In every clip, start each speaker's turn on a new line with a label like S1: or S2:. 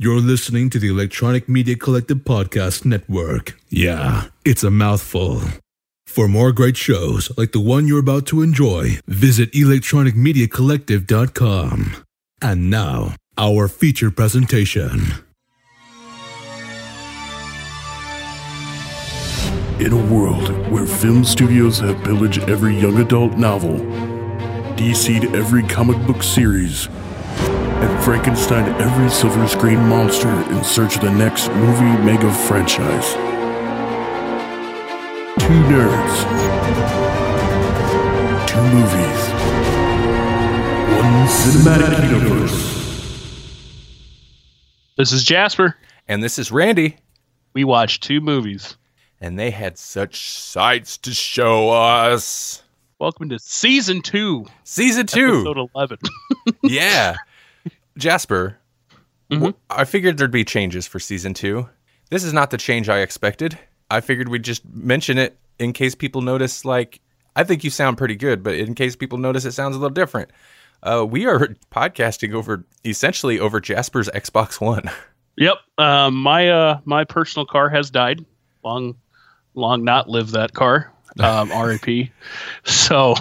S1: You're listening to the Electronic Media Collective Podcast Network. Yeah, it's a mouthful. For more great shows like the one you're about to enjoy, visit electronicmediacollective.com. And now, our feature presentation.
S2: In a world where film studios have pillaged every young adult novel, DC'd every comic book series, and Frankenstein every silver screen monster in search of the next movie mega franchise. Two nerds, two movies, one cinematic universe.
S3: This is Jasper.
S4: And this is Randy.
S3: We watched two movies.
S4: And they had such sights to show us.
S3: Welcome to season two,
S4: Season two.
S3: episode 11.
S4: yeah. Jasper,
S3: Mhm.
S4: I figured there'd be changes for season two. This is not the change I expected. I figured we'd just mention it in case people notice, like, I think you sound pretty good, but in case people notice it sounds a little different. Uh, we are podcasting over essentially over Jasper's Xbox One.
S3: yep. Um, my uh, my personal car has died. Long, long not live that car. Um, RIP. So,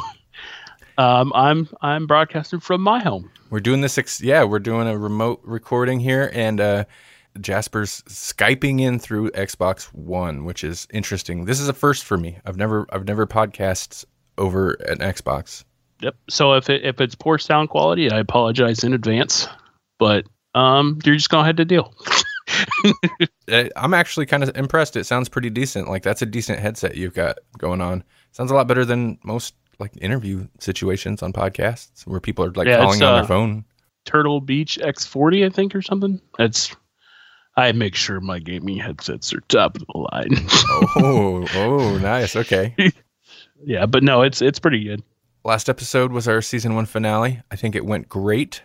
S3: um, I'm I'm broadcasting from my home.
S4: We're doing this, ex- yeah, we're doing a remote recording here, and uh, Jasper's skyping in through Xbox One, which is interesting. This is a first for me. I've never, I've never podcast over an Xbox.
S3: Yep. So if it, if it's poor sound quality, I apologize in advance. But um, you're just gonna have to deal.
S4: Uh, I'm actually kind of impressed. It sounds pretty decent. Like that's a decent headset you've got going on. Sounds a lot better than most like interview situations on podcasts where people are like
S3: Yeah,
S4: calling on
S3: uh,
S4: their phone.
S3: Turtle Beach X40, I think, or something. That's I make sure my gaming headsets are top of the line.
S4: oh, oh, nice. Okay.
S3: yeah, but no, it's it's pretty good.
S4: last episode was our season one finale. I think it went great.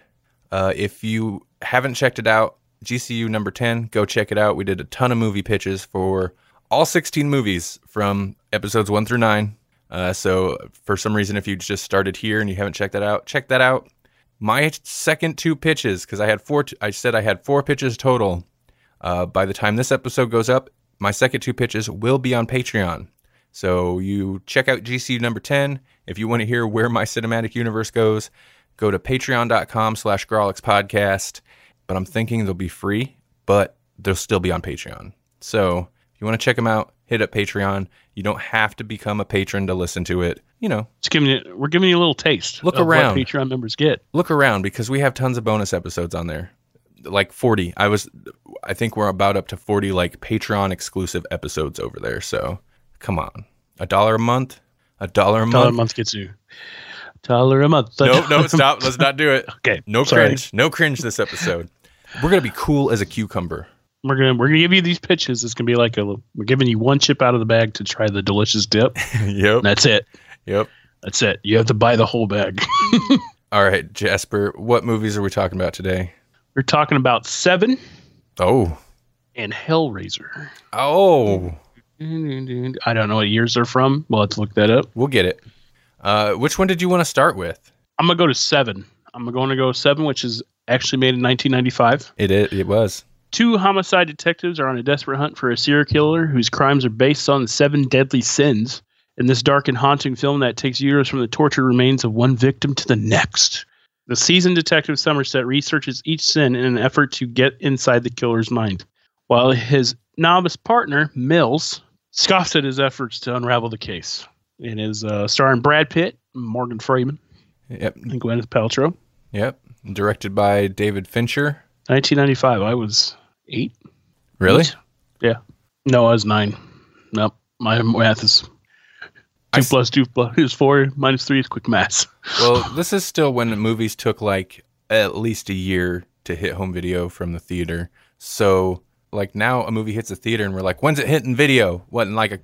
S4: Uh, if you haven't checked it out, GCU number 10, go check it out. We did a ton of movie pitches for all 16 movies from episodes one through nine. Uh, so, for some reason, if you just started here and you haven't checked that out, check that out. My second two pitches, because I had four, I said I had four pitches total. Uh, by the time this episode goes up, my second two pitches will be on Patreon. So you check out GCU number 10. If you want to hear where my cinematic universe goes, go to patreon.com slash Grawlix podcast. But I'm thinking they'll be free, but they'll still be on Patreon. So you want to check them out, hit up Patreon. You don't have to become a patron to listen to it. You know,
S3: Just giving you, we're giving you a little taste.
S4: Look
S3: of what
S4: around.
S3: Patreon members get.
S4: look around because we have tons of bonus episodes on there. Like 40. I was I think we're about up to 40 like Patreon exclusive episodes over there. So come on. A dollar a month? A dollar a month,
S3: Dollar a
S4: month?
S3: gets you. Dollar a month.
S4: No, no, stop. Let's not do it.
S3: Okay.
S4: No
S3: sorry.
S4: cringe. No cringe this episode. We're gonna be cool as a cucumber.
S3: We're gonna we're gonna give you these pitches. It's gonna be like a we're giving you one chip out of the bag to try the delicious dip.
S4: yep.
S3: That's it.
S4: Yep.
S3: That's it. You have to buy the whole bag.
S4: All right, Jasper. What movies are we talking about today?
S3: we're talking about Seven
S4: Oh.
S3: and Hellraiser.
S4: Oh.
S3: I don't know what years they're from. Well, let's look that up.
S4: We'll get it. Uh, which one did you want to start with?
S3: I'm gonna go to seven. I'm going to go seven, which is actually made in 1995.
S4: It it, it was.
S3: Two homicide detectives are on a desperate hunt for a serial killer whose crimes are based on the seven deadly sins. In this dark and haunting film that takes years from the tortured remains of one victim to the next, the seasoned detective Somerset researches each sin in an effort to get inside the killer's mind, while his novice partner Mills scoffs at his efforts to unravel the case. It is uh, starring Brad Pitt, Morgan Freeman,
S4: Yep.
S3: and Gwyneth Paltrow.
S4: Yep. Directed by David Fincher.
S3: 1995. I was eight.
S4: Really?
S3: Eight? Yeah. No, I was nine. Nope. My math is two
S4: s-
S3: plus two plus is four minus three is quick math.
S4: Well, this is still when movies took like at least a year to hit home video from the theater. So, like now, a movie hits the theater, and we're like, "When's it hitting video?" What in like a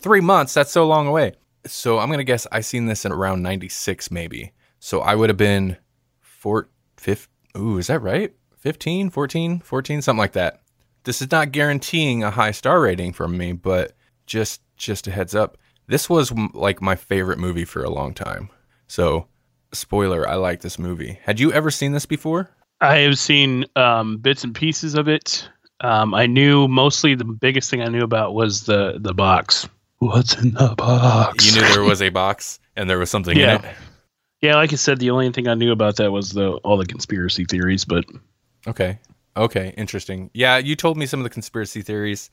S4: three months? That's so long away. So I'm gonna guess I seen this in around '96, maybe. So I would have been four, fifth. Ooh, is that right? 15, 14, 14, something like that. This is not guaranteeing a high star rating from me, but just just a heads up. This was m- like my favorite movie for a long time. So, spoiler, I like this movie. Had you ever seen this before?
S3: I have seen um, bits and pieces of it. Um, I knew mostly the biggest thing I knew about was the the box. What's in the box?
S4: You knew there was a box and there was something in
S3: Yeah.
S4: it.
S3: Yeah, like I said, the only thing I knew about that was the all the conspiracy theories. But
S4: Okay. Okay. Interesting. Yeah, you told me some of the conspiracy theories.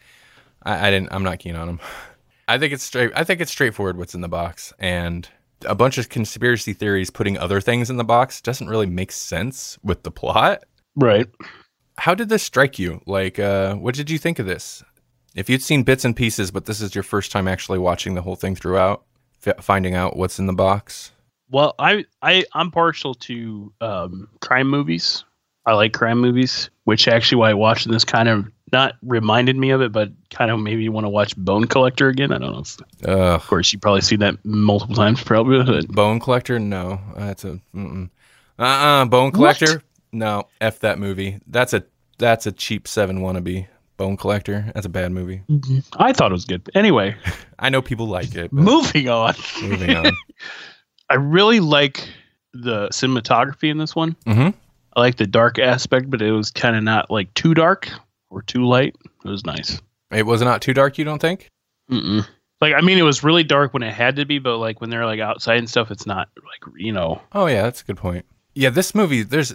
S4: I, I didn't. I'm not keen on them. I think it's straight. I think it's straightforward what's in the box, and a bunch of conspiracy theories putting other things in the box doesn't really make sense with the plot.
S3: right,
S4: How did this strike you? Like, uh, what did you think of this? If you'd seen bits and pieces, but this is your first time actually watching the whole thing throughout, f- finding out what's in the box.
S3: Well, I I I'm partial to um, crime movies. I like crime movies, which actually why watching this kind of not reminded me of it, but kind of maybe me want to watch Bone Collector again. I don't know. If,
S4: Ugh.
S3: of course, you've probably seen that multiple times, probably. But
S4: Bone Collector? No, that's a mm-mm. uh-uh. Bone Collector? No, f that movie. That's a that's a cheap seven wannabe. Bone Collector. That's a bad movie.
S3: I thought it was good. Anyway,
S4: I know people like it.
S3: Moving on.
S4: moving on.
S3: I really like the cinematography in this one.
S4: hmm
S3: I like the dark aspect, but it was kind of not like too dark or too light. It was nice.
S4: It was not too dark. You don't think?
S3: Mm-mm. Like I mean, it was really dark when it had to be, but like when they're like outside and stuff, it's not like you know.
S4: Oh yeah, that's a good point. Yeah, this movie there's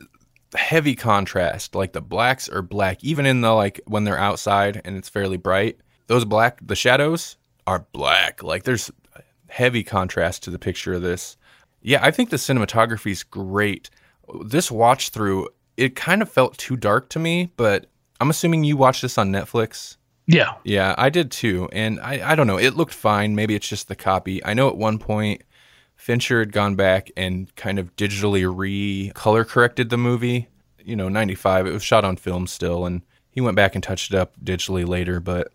S4: heavy contrast. Like the blacks are black, even in the like when they're outside and it's fairly bright. Those black the shadows are black. Like there's heavy contrast to the picture of this. Yeah, I think the cinematography is great. This watch through, it kind of felt too dark to me, but I'm assuming you watched this on Netflix.
S3: Yeah,
S4: Yeah, I did too. And I, I don't know, it looked fine. Maybe it's just the copy. I know at one point Fincher had gone back and kind of digitally re color corrected the movie. You know, 95, it was shot on film still. And he went back and touched it up digitally later. But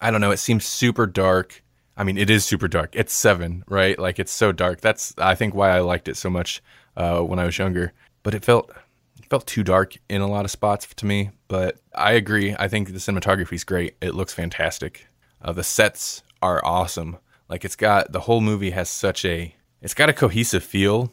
S4: I don't know, it seems super dark. I mean, it is super dark. It's seven, right? Like, it's so dark. That's, I think, why I liked it so much uh, when I was younger. But it felt it felt too dark in a lot of spots to me, but I agree. I think the cinematography is great. It looks fantastic. Uh, the sets are awesome. Like it's got the whole movie has such a it's got a cohesive feel,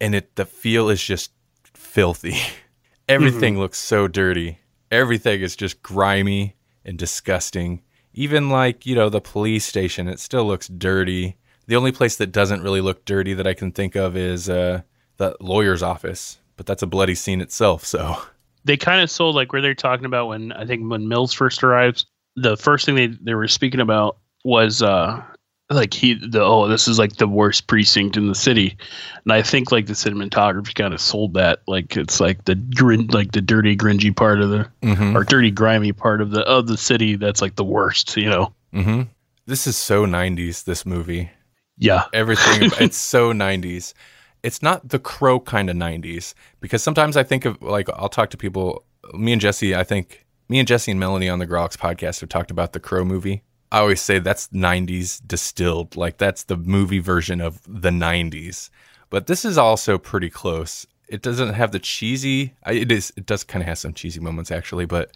S4: and it the feel is just filthy. Everything looks so dirty. Everything is just grimy and disgusting. Even like you know the police station, it still looks dirty. The only place that doesn't really look dirty that I can think of is uh, the lawyer's office, but that's a bloody scene itself. So
S3: they kind of sold like where they're talking about when I think when Mills first arrives. The first thing they they were speaking about was uh like he the oh this is like the worst precinct in the city, and I think like the cinematography kind of sold that like it's like the grin like the dirty gringy part of the
S4: Mhm.
S3: or dirty grimy part of the of the city that's like the worst you know
S4: hmm this is so 90s. This movie,
S3: yeah
S4: everything it's so 90s. It's not the Crow kind of 90s because sometimes I think of like I'll talk to people. Me and Jesse, I think me and Jesse and Melanie on the Grox podcast have talked about the Crow movie. I always say that's 90s distilled, like that's the movie version of the 90s. But this is also pretty close. It doesn't have the cheesy. It is. It does kind of have some cheesy moments actually, but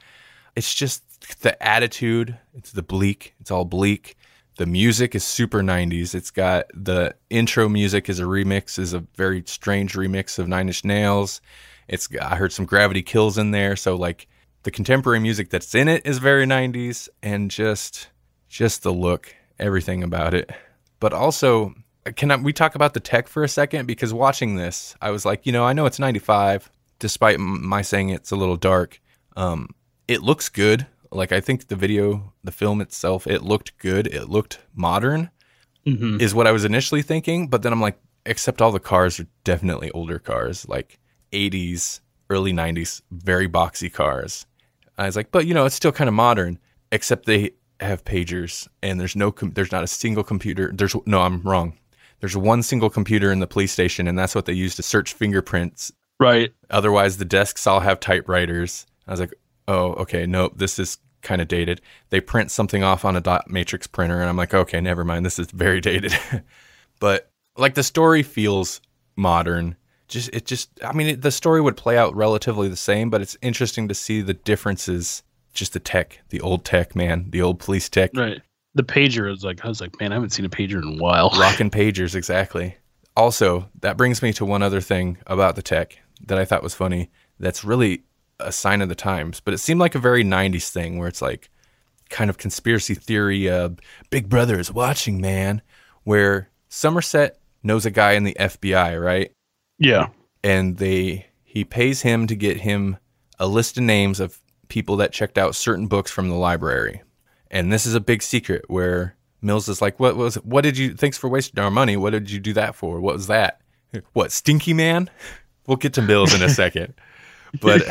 S4: it's just the attitude. It's the bleak. It's all bleak. The music is super 90s. It's got the intro music is a remix, is a very strange remix of Nine Inch Nails. It's I heard some Gravity Kills in there, so like the contemporary music that's in it is very 90s and just just the look, everything about it. But also, can I, we talk about the tech for a second because watching this, I was like, you know, I know it's 95 despite my saying it's a little dark. Um it looks good. Like I think the video, the film itself, it looked good. It looked modern,
S3: hmm
S4: is what I was initially thinking. But then I'm like, except all the cars are definitely older cars, like 80s, early 90s, very boxy cars. I was like, but you know, it's still kind of modern, except they have pagers and there's no, com- there's not a single computer. There's no, I'm wrong. There's one single computer in the police station, and that's what they use to search fingerprints
S3: right
S4: Otherwise, the desks all have typewriters. I was like, oh, okay, nope, this is kind of dated. They print something off on a dot matrix printer, and I'm like, okay, never mind, this is very dated. but like the story feels modern. Just it just, I mean, it, the story would play out relatively the same, but it's interesting to see the differences. Just the tech, the old tech, man, the old police tech,
S3: right the pager is like I was like man I haven't seen a pager in a while
S4: Rocking pagers, exactly. Also, that brings me to one other thing about the tech that I thought was funny. that's really a sign of the times. But it seemed like a very 90s thing where it's like kind of conspiracy theory, uh, Big Brother is watching, man, where Somerset knows a guy in the FBI, right?
S3: Yeah.
S4: And they he pays him to get him a list of names of people that checked out certain books from the library. And this is a big secret where Mills is like, "What was? What did you? Thanks for wasting our money. What did you do that for? What was that? What Stinky Man? We'll get to Mills in a second, but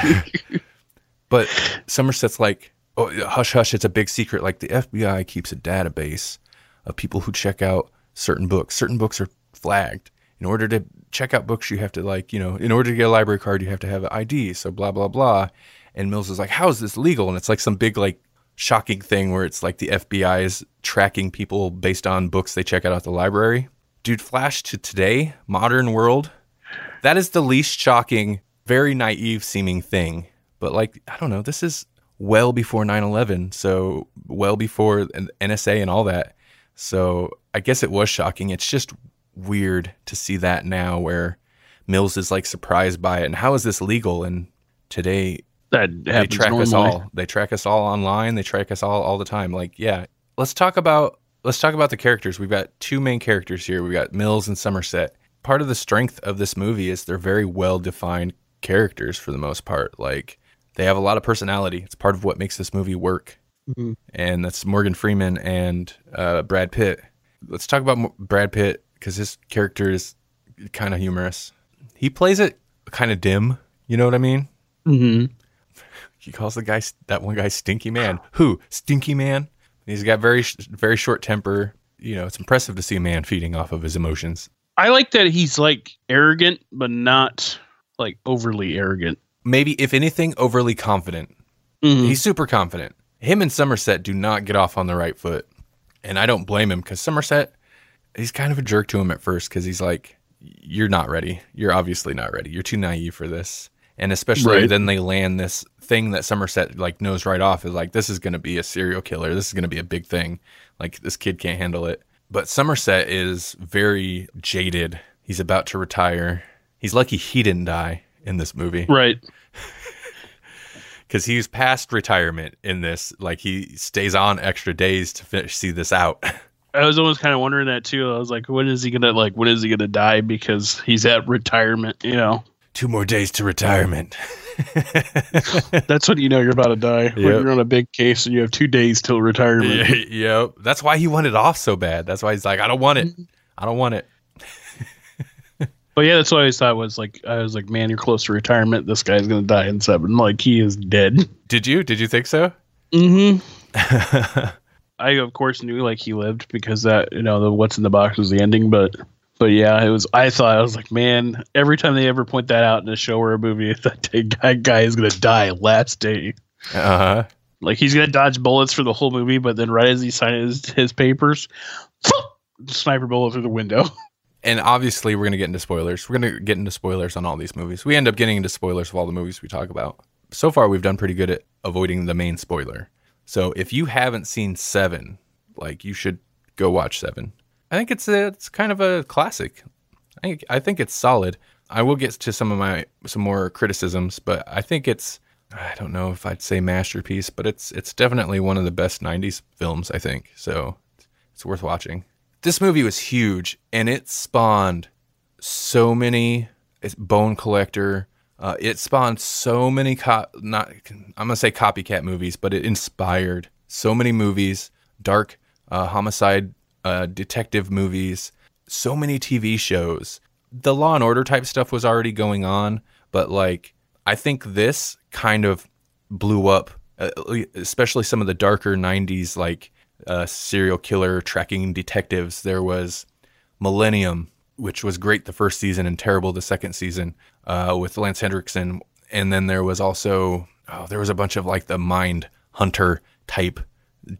S4: but Somerset's like, oh, hush, hush, it's a big secret. Like the FBI keeps a database of people who check out certain books. Certain books are flagged. In order to check out books, you have to like, you know, in order to get a library card, you have to have an ID. So blah blah blah. And Mills is like, how is this legal? And it's like some big like shocking thing where it's like the FBI is tracking people based on books they check out at the library. Dude, flash to today, modern world. That is the least shocking, very naive seeming thing. But like, I don't know, this is well before 9/11, so well before NSA and all that. So I guess it was shocking. It's just weird to see that now where Mills is like surprised by it. And how is this legal? And today
S3: That
S4: they track us all. They track us all online. They track us all all the time. Like, yeah. Let's talk about let's talk about the characters. We've got two main characters here. We've got Mills and Somerset. Part of the strength of this movie is they're very well defined characters for the most part. Like they have a lot of personality. It's part of what makes this movie work.
S3: Mhm.
S4: And that's Morgan Freeman and uh, Brad Pitt. Let's talk about Mo- Brad Pitt because his character is kind of humorous. He plays it kind of dim. You know what I mean?
S3: hmm
S4: He calls the guy that one guy Stinky Man. Who? Stinky Man. He's got very very short temper. You know, it's impressive to see a man feeding off of his emotions.
S3: I like that he's like arrogant, but not like overly arrogant.
S4: Maybe if anything, overly confident.
S3: Mhm.
S4: He's super confident. Him and Somerset do not get off on the right foot, and I don't blame him because Somerset, he's kind of a jerk to him at first because he's like, "You're not ready. You're obviously not ready. You're too naive for this." And especially
S3: Right.
S4: then they land this thing that Somerset like knows right off is like, "This is going to be a serial killer. This is going to be a big thing. Like this kid can't handle it." But Somerset is very jaded. He's about to retire. He's lucky he didn't die in this movie
S3: Right.
S4: because he's past retirement in this. Like he stays on extra days to finish see this out.
S3: I was almost kind of wondering that too. I was like, when is he gonna like? When is he gonna die? Because he's at retirement. You know,
S4: Two more days to retirement.
S3: that's when you know you're about to die. When you're on a big case and you have two days till retirement.
S4: yep. That's why he wanted off so bad. That's why he's like, I don't want it. Mm-hmm. I don't want it.
S3: But yeah, that's what I always thought was like. I was like, man, you're close to retirement. This guy's gonna die in seven. Like he is dead.
S4: Did you? Did you think so?
S3: Mm-hmm. I of course knew like he lived because that you know the what's in the box was the ending, but but yeah, it was. I thought I was like, man, every time they ever point that out in a show or a movie, that guy, guy is gonna die last day.
S4: Uh huh.
S3: Like he's gonna dodge bullets for the whole movie, but then right as he signs his, his papers, sniper bullet through the window.
S4: And obviously, we're going to get into spoilers. We're going to get into spoilers on all these movies. We end up getting into spoilers of all the movies we talk about. So far, we've done pretty good at avoiding the main spoiler. So if you haven't seen Seven, like you should go watch Seven. I think it's a, it's kind of a classic. I think I think it's solid. I will get to some of my some more criticisms, but I think it's I don't know if I'd say masterpiece, but it's it's definitely one of the best '90s films. I think so. It's worth watching. This movie was huge, and it spawned so many. It's Bone Collector. Uh, it spawned so many co- not I'm gonna say copycat movies, but it inspired so many movies, dark uh, homicide uh, detective movies, so many TV shows. The Law and Order type stuff was already going on, but like I think this kind of blew up, uh, especially some of the darker '90s like uh, serial killer tracking detectives. There was Millennium, which was great the first season and terrible the second season uh, with Lance Henriksen. And then there was also oh, there was a bunch of like the Mind Hunter type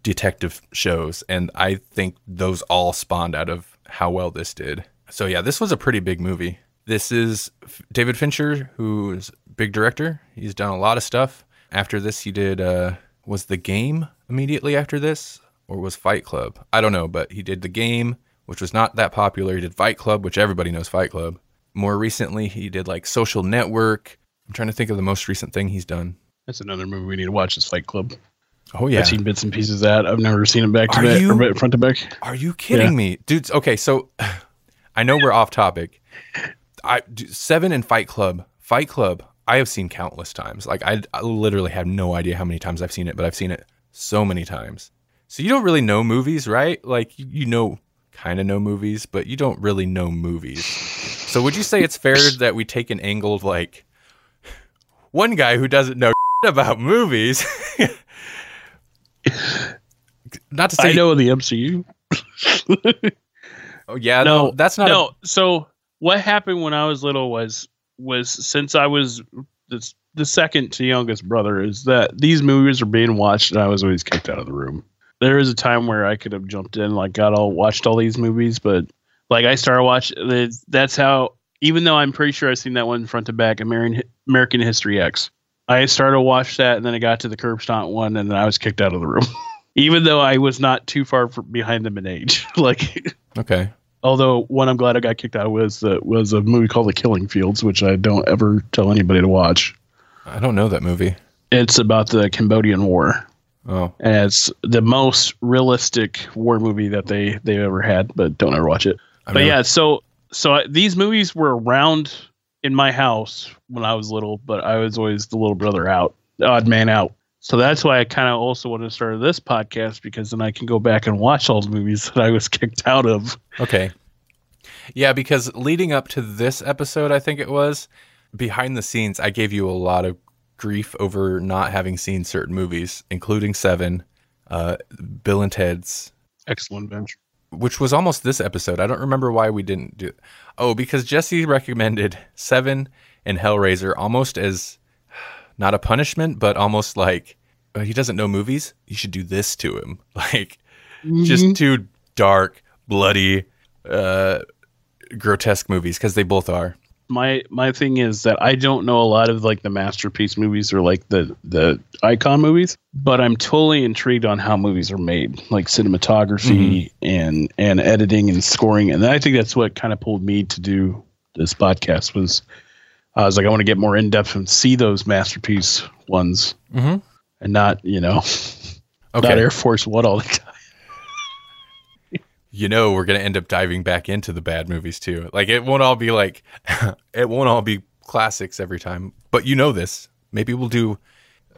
S4: detective shows, and I think those all spawned out of how well this did. So yeah, this was a pretty big movie. This is David Fincher, who's big director. He's done a lot of stuff. After this, he did uh, was the game immediately after this, or was Fight Club? I don't know, but he did the game, which was not that popular. He did Fight Club, which everybody knows Fight Club. More recently, he did like Social Network, I'm trying to think of the most recent thing he's done.
S3: That's another movie we need to watch. Is Fight Club.
S4: Oh yeah.
S3: I've seen bits and pieces of that. I've never seen it back to back
S4: you-
S3: or front to back.
S4: Are you kidding
S3: Yeah.
S4: me, dudes? Okay, so I know we're off topic. I Seven and Fight Club. Fight Club. I have seen countless times. Like I, I literally have no idea how many times I've seen it, but I've seen it so many times. So you don't really know movies, right? Like you, know, kind of know movies, but you don't really know movies. So would you say it's fair that we take an angle of like one guy who doesn't know about movies? Not to say
S3: I know the MCU.
S4: Oh yeah, no,
S3: no,
S4: that's not.
S3: no.
S4: A,
S3: so what happened when I was little was was since I was the, the second to youngest brother is that these movies were being watched and I was always kicked out of the room. There was a time where I could have jumped in, like got all watched all these movies, but like I started watching. That's how. Even though I'm pretty sure I've seen that one front to back, American American History X. I started to watch that, and then I got to the curb stomp one, and then I was kicked out of the room. Even though I was not too far behind them in age, like
S4: okay.
S3: Although one I'm glad I got kicked out was uh, was a movie called The Killing Fields, which I don't ever tell anybody to watch.
S4: I don't know that movie.
S3: It's about the Cambodian War,
S4: Oh,
S3: and it's the most realistic war movie that they they've ever had. But don't ever watch it.
S4: I've
S3: but
S4: never-
S3: yeah, so so I, these movies were around in my house when I was little, but I was always the little brother out, the odd man out. So that's why I kind of also want to start this podcast because then I can go back and watch all the movies that I was kicked out of.
S4: Okay. Yeah, because leading up to this episode, I think it was behind the scenes, I gave you a lot of grief over not having seen certain movies, including Seven, uh, Bill and Ted's,
S3: Excellent bench.
S4: which was almost this episode. I don't remember why we didn't do. Oh, because Jesse recommended Seven and Hellraiser almost as not a punishment, but almost like "Oh, he doesn't know movies. You should do this to him, like just two dark, bloody, uh, grotesque movies because they both are.
S3: My my thing is that I don't know a lot of like the masterpiece movies or like the the icon movies, but I'm totally intrigued on how movies are made, like cinematography and and editing and scoring, and I think that's what kind of pulled me to do this podcast was I was like I want to get more in depth and see those masterpiece ones
S4: Mm-hmm.
S3: and not you know not
S4: Okay.
S3: Air Force One all the time.
S4: You know we're gonna end up diving back into the bad movies too. Like it won't all be like it won't all be classics every time. But you know this. Maybe we'll do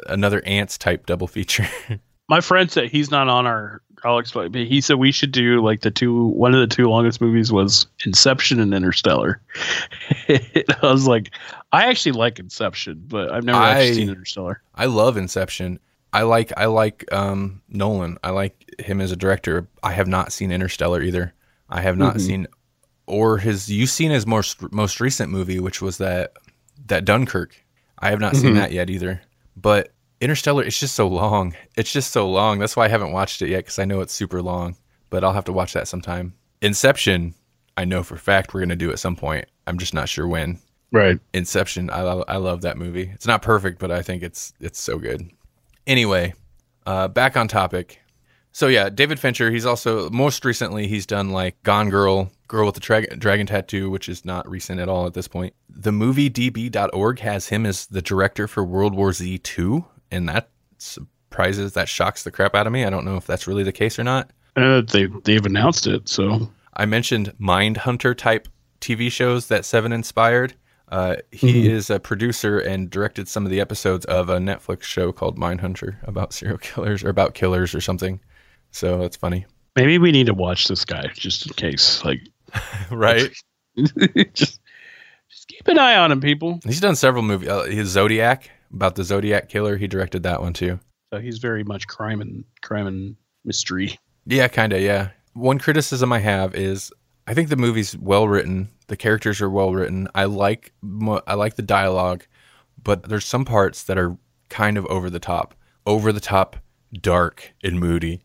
S4: another ants type double feature.
S3: my friend said he's not on our Alex, but he said we should do like the two. One of the two longest movies was Inception and Interstellar. I was like, I actually like Inception, but I've never
S4: I-
S3: actually seen Interstellar.
S4: I love Inception. I like I like um, Nolan. I like him as a director. I have not seen Interstellar either. I have not
S3: Mhm.
S4: seen or his you've seen his most most recent movie, which was that that Dunkirk. I have not seen
S3: Mhm.
S4: that yet either. But Interstellar, it's just so long. It's just so long. That's why I haven't watched it yet because I know it's super long. But I'll have to watch that sometime. Inception, I know for a fact we're gonna do at some point. I'm just not sure when.
S3: Right.
S4: Inception. I love, I love that movie. It's not perfect, but I think it's it's so good. Anyway, uh, back on topic. So yeah, David Fincher. He's also most recently he's done like Gone Girl, Girl with the Tra- Dragon Tattoo, which is not recent at all at this point. The moviedb.org has him as the director for World War Z two, and that surprises that shocks the crap out of me. I don't know if that's really the case or not.
S3: Uh, they they've announced it, so
S4: I mentioned Mind Hunter type TV shows that Seven inspired. Uh, he is a producer and directed some of the episodes of a Netflix show called Mindhunter about serial killers or about killers or something. So that's funny,
S3: maybe we need to watch this guy just in case. Like,
S4: right?
S3: just just keep an eye on him, people.
S4: He's done several movies. Uh, his Zodiac about the Zodiac killer. He directed that one too.
S3: So he's very much crime and crime and mystery.
S4: Yeah, kind of. Yeah. One criticism I have is I think the movie's well written. The characters are well written. I like I like the dialogue, but there's some parts that are kind of over the top, over the top, dark and moody.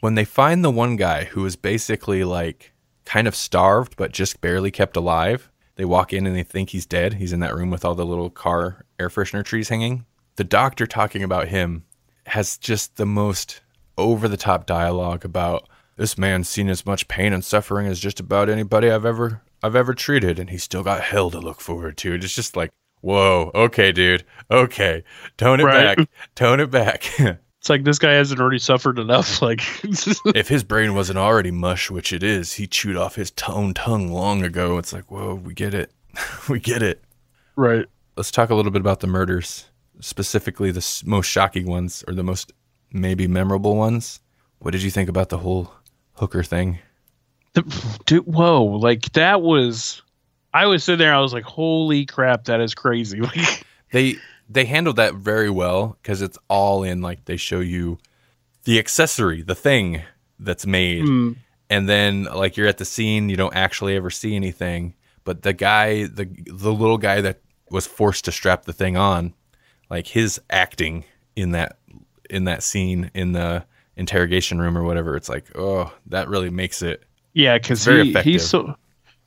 S4: When they find the one guy who is basically like kind of starved but just barely kept alive, they walk in and they think he's dead. He's in that room with all the little car air freshener trees hanging. The doctor talking about him has just the most over the top dialogue about this man's seen as much pain and suffering as just about anybody I've ever I've ever treated and he's still got hell to look forward to. It's just like whoa, okay, dude, okay, tone it
S3: Right.
S4: back, tone it back.
S3: It's like this guy hasn't already suffered enough. Like,
S4: if his brain wasn't already mush, which it is, he chewed off his own tongue long ago. It's like, whoa, we get it, we get it.
S3: right.
S4: Let's talk a little bit about the murders, specifically the most shocking ones or the most maybe memorable ones. What did you think about the whole hooker thing?
S3: Dude, whoa, like that was. I was sitting there. I was like, "Holy crap, that is crazy!" Like,
S4: they they handled that very well because it's all in like they show you the accessory the thing that's made
S3: hmm,
S4: and then like you're at the scene you don't actually ever see anything but the guy the the little guy that was forced to strap the thing on like his acting in that in that scene in the interrogation room or whatever it's like oh that really makes it
S3: yeah, because he he so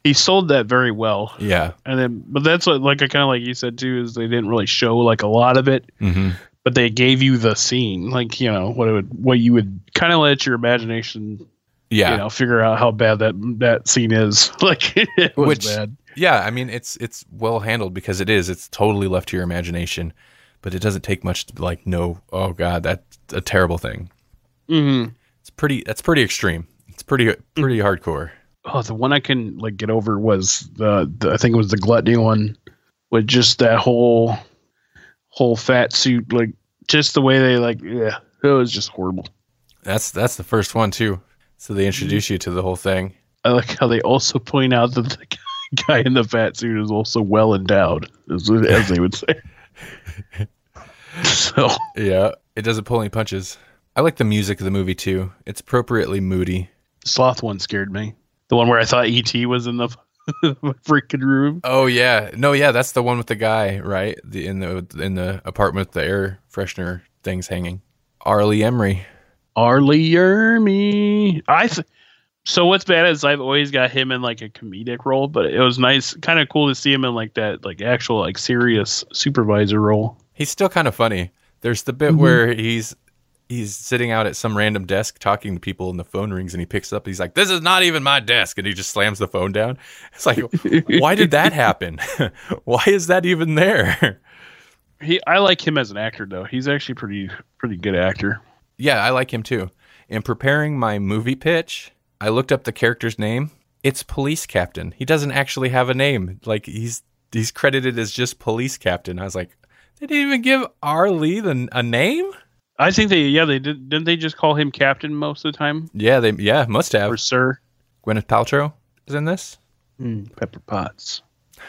S3: he sold that very well.
S4: yeah
S3: And then, but that's what, like, I kind of like you said too, is they didn't really show like a lot of it,
S4: hmm
S3: but they gave you the scene, like you know what it would, what you would kind of let your imagination,
S4: yeah
S3: you know, figure out how bad that that scene is. Like it was
S4: Which-
S3: bad.
S4: Yeah, I mean it's it's well handled because it is. It's totally left to your imagination, but it doesn't take much to like know. Oh God, that's a terrible thing.
S3: Mm-hmm.
S4: It's pretty. That's pretty extreme. It's pretty pretty hardcore.
S3: Oh, the one I can like get over was the, the I think it was the gluttony one, with just that whole whole fat suit, like just the way they like, yeah, it was just horrible.
S4: That's that's the first one too. So they introduce you to the whole thing.
S3: I like how they also point out that the guy in the fat suit is also well endowed, as, as they would say. so
S4: Yeah, it doesn't pull any punches. I like the music of the movie too. It's appropriately moody.
S3: sloth one scared me. The one where I thought ET was in the freaking room.
S4: Oh yeah, no, yeah, that's the one with the guy, right? The in the in the apartment with the air freshener things hanging. R. Lee Emery.
S3: Arlie Ermey. I th- so what's bad is I've always got him in like a comedic role, but it was nice, kind of cool to see him in like that, like actual like serious supervisor role.
S4: He's still kind of funny. There's the bit
S3: Mhm.
S4: where he's he's sitting out at some random desk talking to people and the phone rings and he picks up he's like this is not even my desk and he just slams the phone down. It's like why did that happen? why is that even there?
S3: He, I like him as an actor though. He's actually pretty, pretty good actor.
S4: yeah, I like him too. In preparing my movie pitch, I looked up the character's name. It's police captain. He doesn't actually have a name. Like he's he's credited as just police captain. I was like, they didn't even give R. Lee the, a name?
S3: I think they, yeah, they did. Didn't they just call him Captain most of the time
S4: Yeah, they yeah must have.
S3: or Sir?
S4: Gwyneth Paltrow is in this.
S3: Mm, Pepper Potts.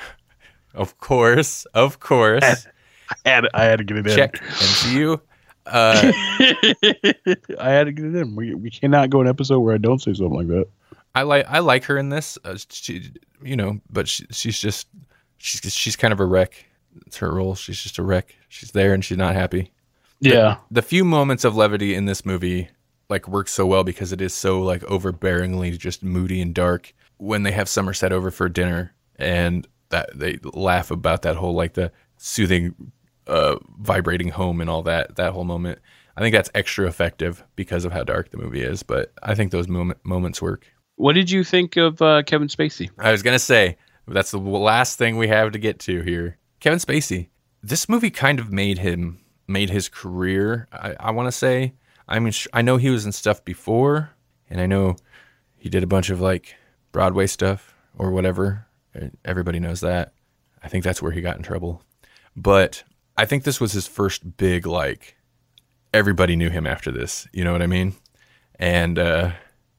S4: Of course, of course.
S3: I had, I had to get it in.
S4: Check MCU. Uh,
S3: I had to get it in. We, we cannot go an episode where I don't say something like that.
S4: I like I like her in this. Uh, she, you know, but she, she's just she's she's kind of a wreck. It's her role. She's just a wreck. She's there and she's not happy.
S3: Yeah.
S4: The few moments of levity in this movie like work so well because it is so like overbearingly just moody and dark. When they have Somerset over for dinner and that they laugh about that whole like the soothing uh vibrating home and all that that whole moment. I think that's extra effective because of how dark the movie is, but I think those moment, moments work.
S3: What did you think of uh, Kevin Spacey?
S4: I was gonna say that's the last thing we have to get to here. Kevin Spacey. This movie kind of made him made his career. I, I want to say. I mean, I know he was in stuff before, and I know he did a bunch of like Broadway stuff or whatever. Everybody knows that. I think that's where he got in trouble. But I think this was his first big like. Everybody knew him after this. You know what I mean? And uh,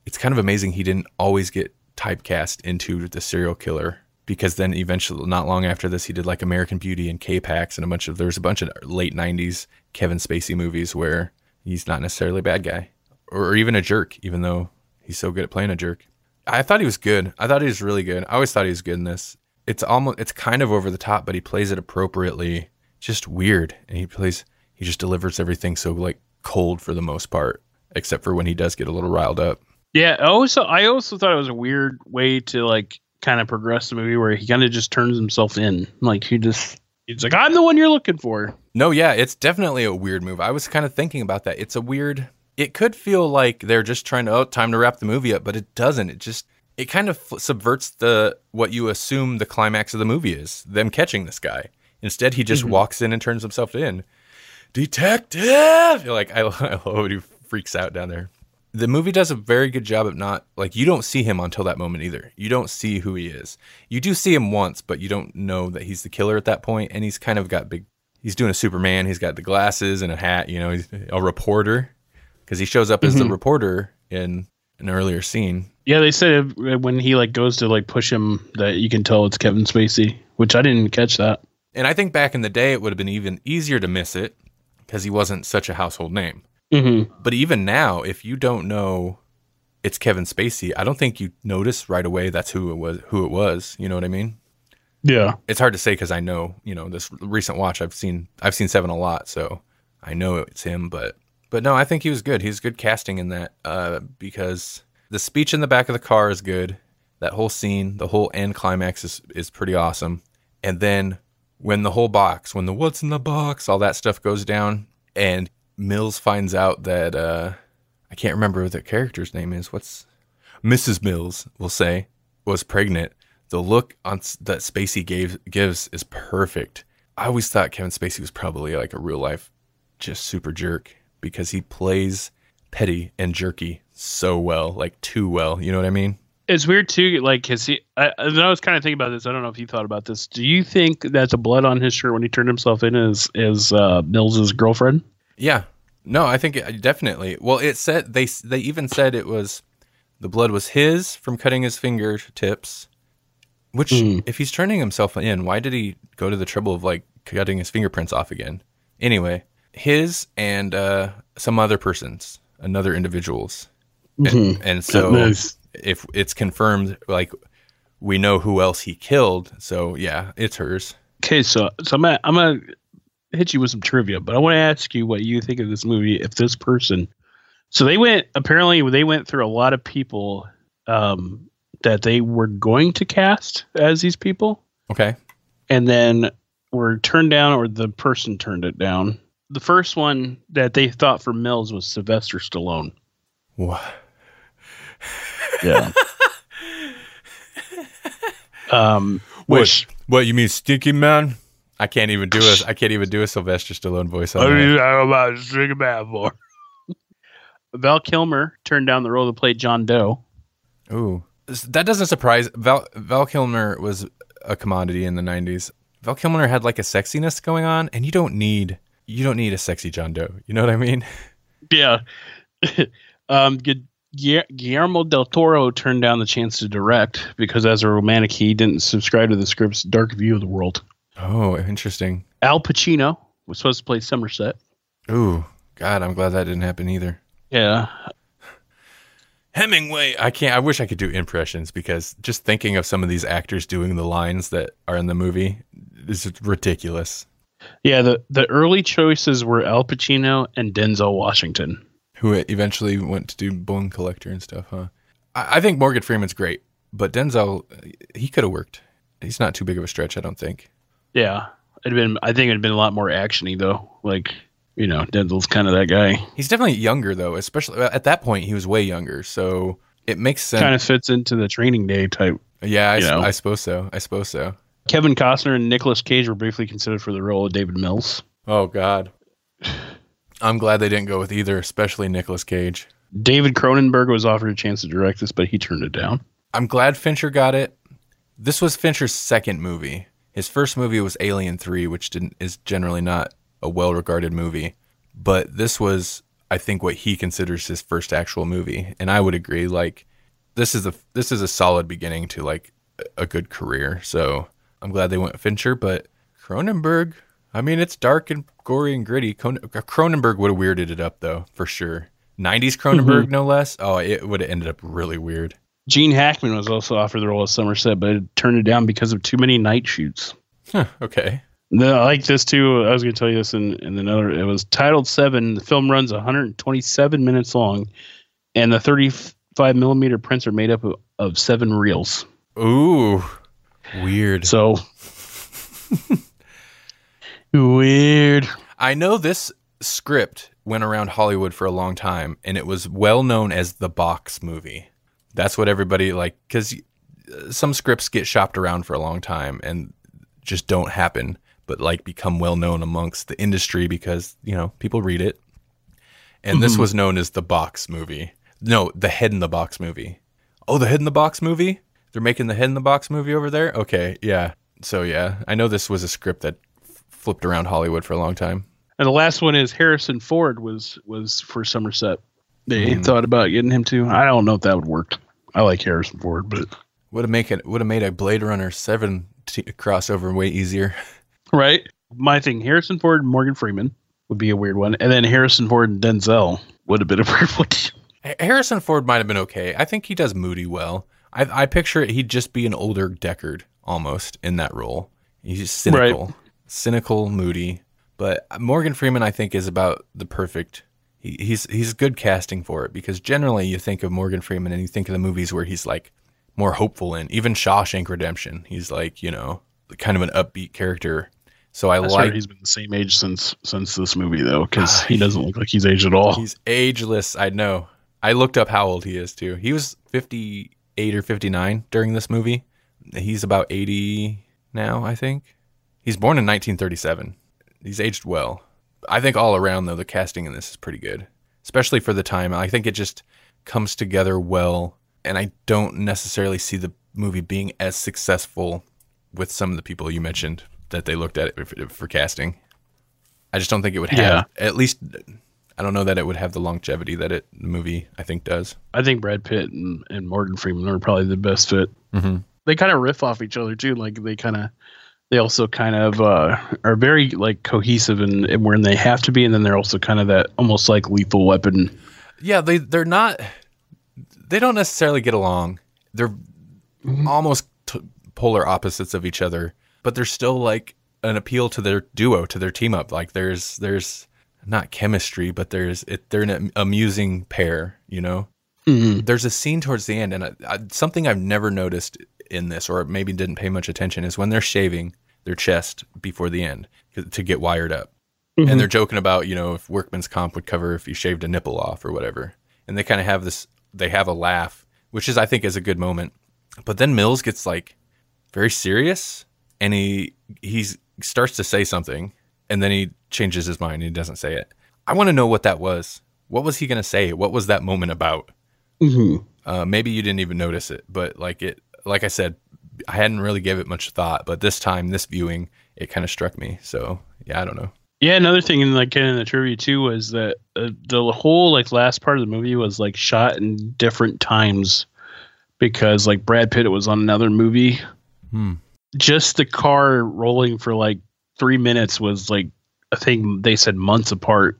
S4: it's kind of amazing he didn't always get typecast into the serial killer because then eventually not long after this he did like American Beauty and K-Pax and a bunch of there's a bunch of late 90s Kevin Spacey movies where he's not necessarily a bad guy or even a jerk even though he's so good at playing a jerk. I thought he was good. I thought he was really good. I always thought he was good in this. It's almost it's kind of over the top but he plays it appropriately. Just weird and he plays he just delivers everything so like cold for the most part except for when he does get a little riled up.
S3: Yeah, also I also thought it was a weird way to like kind of progress the movie where he kind of just turns himself in. Like he just he's like, I'm the one you're looking for.
S4: No, yeah, it's definitely a weird move. I was kind of thinking about that. It's a weird. It could feel like they're just trying to oh, time to wrap the movie up, but it doesn't. It just it kind of subverts the what you assume the climax of the movie is. Them catching this guy. Instead, he just mm-hmm. walks in and turns himself in. Detective! Like, I, I love when he freaks out down there. The movie does a very good job of not, like, you don't see him until that moment either. You don't see who he is. You do see him once, but you don't know that he's the killer at that point. and he's kind of got big. He's doing a Superman. He's got the glasses and a hat. You know, he's a reporter because he shows up as the mm-hmm. reporter in an earlier scene.
S3: Yeah, they said when he like goes to like push him that you can tell it's Kevin Spacey, which I didn't catch that.
S4: And I think back in the day, it would have been even easier to miss it because he wasn't such a household name.
S3: Mm-hmm.
S4: But even now, if you don't know it's Kevin Spacey, I don't think you notice right away that's who it was. Who it was, you know what I mean?
S3: Yeah.
S4: It's hard to say because I know, you know, this recent watch I've seen. I've seen Seven a lot, so I know it's him. But but no, I think he was good. He's good casting in that uh, because the speech in the back of the car is good. That whole scene, the whole end climax is is pretty awesome. And then when the whole box, when the what's in the box, all that stuff goes down, and Mills finds out that uh, I can't remember what the character's name is. What's Mrs. Mills? We'll say was pregnant. The look on that Spacey gave gives is perfect. I always thought Kevin Spacey was probably like a real life, just super jerk because he plays petty and jerky so well, like too well. You know what I mean?
S3: It's weird too, like, cause he. I, I was kind of thinking about this. I don't know if you thought about this. Do you think that the blood on his shirt when he turned himself in is is uh, Mills's girlfriend?
S4: Yeah. No, I think it, definitely. Well, it said they they even said it was the blood was his from cutting his fingertips. Which,
S3: Hmm.
S4: if he's turning himself in, why did he go to the trouble of like cutting his fingerprints off again? Anyway, his and uh, some other person's, another individual's, and, and so
S3: Nice.
S4: if it's confirmed, like we know who else he killed. So yeah, it's hers.
S3: Okay, so so I'm gonna I'm gonna hit you with some trivia, but I want to ask you what you think of this movie. If this person, so they went apparently they went through a lot of people um, that they were going to cast as these people,
S4: Okay.
S3: and then were turned down, or the person turned it down. The first one that they thought for Mills was Sylvester Stallone.
S4: What?
S3: Yeah. um, which
S4: What you mean, Stinky Man? I can't even do a I can't even do a Sylvester Stallone voice on
S3: What are
S4: that.
S3: you talking about string bad for? Val Kilmer turned down the role to play John Doe.
S4: Ooh, that doesn't surprise. Val Val Kilmer was a commodity in the '90s. Val Kilmer had like a sexiness going on, and you don't need you don't need a sexy John Doe. You know what I mean?
S3: Yeah. um, Gu- Guil- Guillermo del Toro turned down the chance to direct because, as a romantic, he didn't subscribe to the script's dark view of the world.
S4: Oh, interesting.
S3: Al Pacino was supposed to play Somerset.
S4: Ooh, God, I'm glad that didn't happen either.
S3: Yeah.
S4: Hemingway. I can't. I wish I could do impressions because just thinking of some of these actors doing the lines that are in the movie is ridiculous.
S3: Yeah. The, the early choices were Al Pacino and Denzel Washington.
S4: who eventually went to do Bone Collector and stuff, huh? I, I think Morgan Freeman's great, but Denzel, he could have worked. He's not too big of a stretch, I don't think.
S3: Yeah. It'd been, I think it'd been a lot more actiony, though. Like, you know, Denzel's kind of that guy.
S4: He's definitely younger though, especially uh, at that point. He was way younger, so it makes sense.
S3: Kind of fits into the training day type.
S4: yeah, I,
S3: you
S4: s-
S3: know.
S4: I suppose so. I suppose so.
S3: Kevin Costner and Nicolas Cage were briefly considered for the role of David Mills.
S4: Oh God, I'm glad they didn't go with either, especially Nicolas Cage.
S3: David Cronenberg was offered a chance to direct this, but he turned it down.
S4: I'm glad Fincher got it. This was Fincher's second movie. His first movie was Alien 3, which didn't is generally not a well-regarded movie, but this was I think what he considers his first actual movie, and I would agree like this is a this is a solid beginning to like a good career. So, I'm glad they went Fincher, but Cronenberg, I mean, it's dark and gory and gritty. Cronenberg would have weirded it up though, for sure. 90s Cronenberg mm-hmm. no less. Oh, it would have ended up really weird.
S3: Gene Hackman was also offered the role of Somerset, but turned it down because of too many night shoots.
S4: Huh, okay.
S3: I like this too. I was going to tell you this in, in another. It was titled Seven. The film runs 127 minutes long, and the 35 millimeter prints are made up of, of seven reels.
S4: Ooh, weird.
S3: So weird.
S4: I know this script went around Hollywood for a long time, and it was well known as the box movie. That's what everybody like because uh, some scripts get shopped around for a long time and just don't happen. but like become well known amongst the industry because you know people read it. And this mm-hmm. was known as the box movie. No, the head in the box movie. Oh, the head in the box movie. They're making the head in the box movie over there. Okay, yeah. So yeah, I know this was a script that f- flipped around Hollywood for a long time.
S3: And the last one is Harrison Ford was was for Somerset. They mm. thought about getting him to. I don't know if that would work. I like Harrison Ford, but
S4: Would have make it would have made a Blade Runner seven t- crossover way easier.
S3: right. My thing, Harrison Ford and Morgan Freeman would be a weird one, and then Harrison Ford and Denzel would have been a weird one.
S4: Harrison Ford might have been okay. I think he does Moody well. I, I picture it, he'd just be an older Deckard almost in that role. He's cynical, cynical, Moody. But Morgan Freeman, I think, is about the perfect. He, he's he's good casting for it because generally you think of Morgan Freeman and you think of the movies where he's like more hopeful in. Even Shawshank Redemption, he's like you know kind of an upbeat character. So I
S3: I
S4: like
S3: he's been the same age since since this movie though, because ah, he doesn't look like he's aged at all.
S4: He's ageless. I know. I looked up how old he is too. He was 58 or 59 during this movie. He's about 80 now, I think. He's born in 1937. He's aged well. I think all around though the casting in this is pretty good, especially for the time. I think it just comes together well, and I don't necessarily see the movie being as successful with some of the people you mentioned that they looked at it for, for casting. I just don't think it would have
S3: Yeah.
S4: at least I don't know that it would have the longevity that it the movie I think does.
S3: I think Brad Pitt and, and Morgan Freeman are probably the best fit.
S4: Mm-hmm.
S3: They kind of riff off each other too. Like they kind of, they also kind of uh, are very like cohesive and, and when they have to be, and then they're also kind of that almost like lethal weapon.
S4: Yeah, they they're not they don't necessarily get along. They're almost t- polar opposites of each other, but they're still like an appeal to their duo, to their team up. Like there's there's not chemistry, but there's it, they're an amusing pair, you know. There's a scene towards the end, and I, I, something I've never noticed in this, or maybe didn't pay much attention, is when they're shaving their chest before the end to get wired up. And they're joking about you know if workman's comp would cover if you shaved a nipple off or whatever. And they kind of have this they have a laugh which is i think is a good moment. But then mills gets like very serious and he he starts to say something and then he changes his mind and he doesn't say it. I want to know what that was. What was he going to say? What was that moment about?
S3: Mm-hmm.
S4: uh, maybe you didn't even notice it but like it like i said i hadn't really gave it much thought but this time this viewing it kind of struck me so yeah i don't know
S3: Yeah, another thing in like in the trivia too was that uh, the whole like last part of the movie was like shot in different times because like Brad Pitt was on another movie.
S4: Hmm.
S3: Just the car rolling for like three minutes was like I think they said months apart.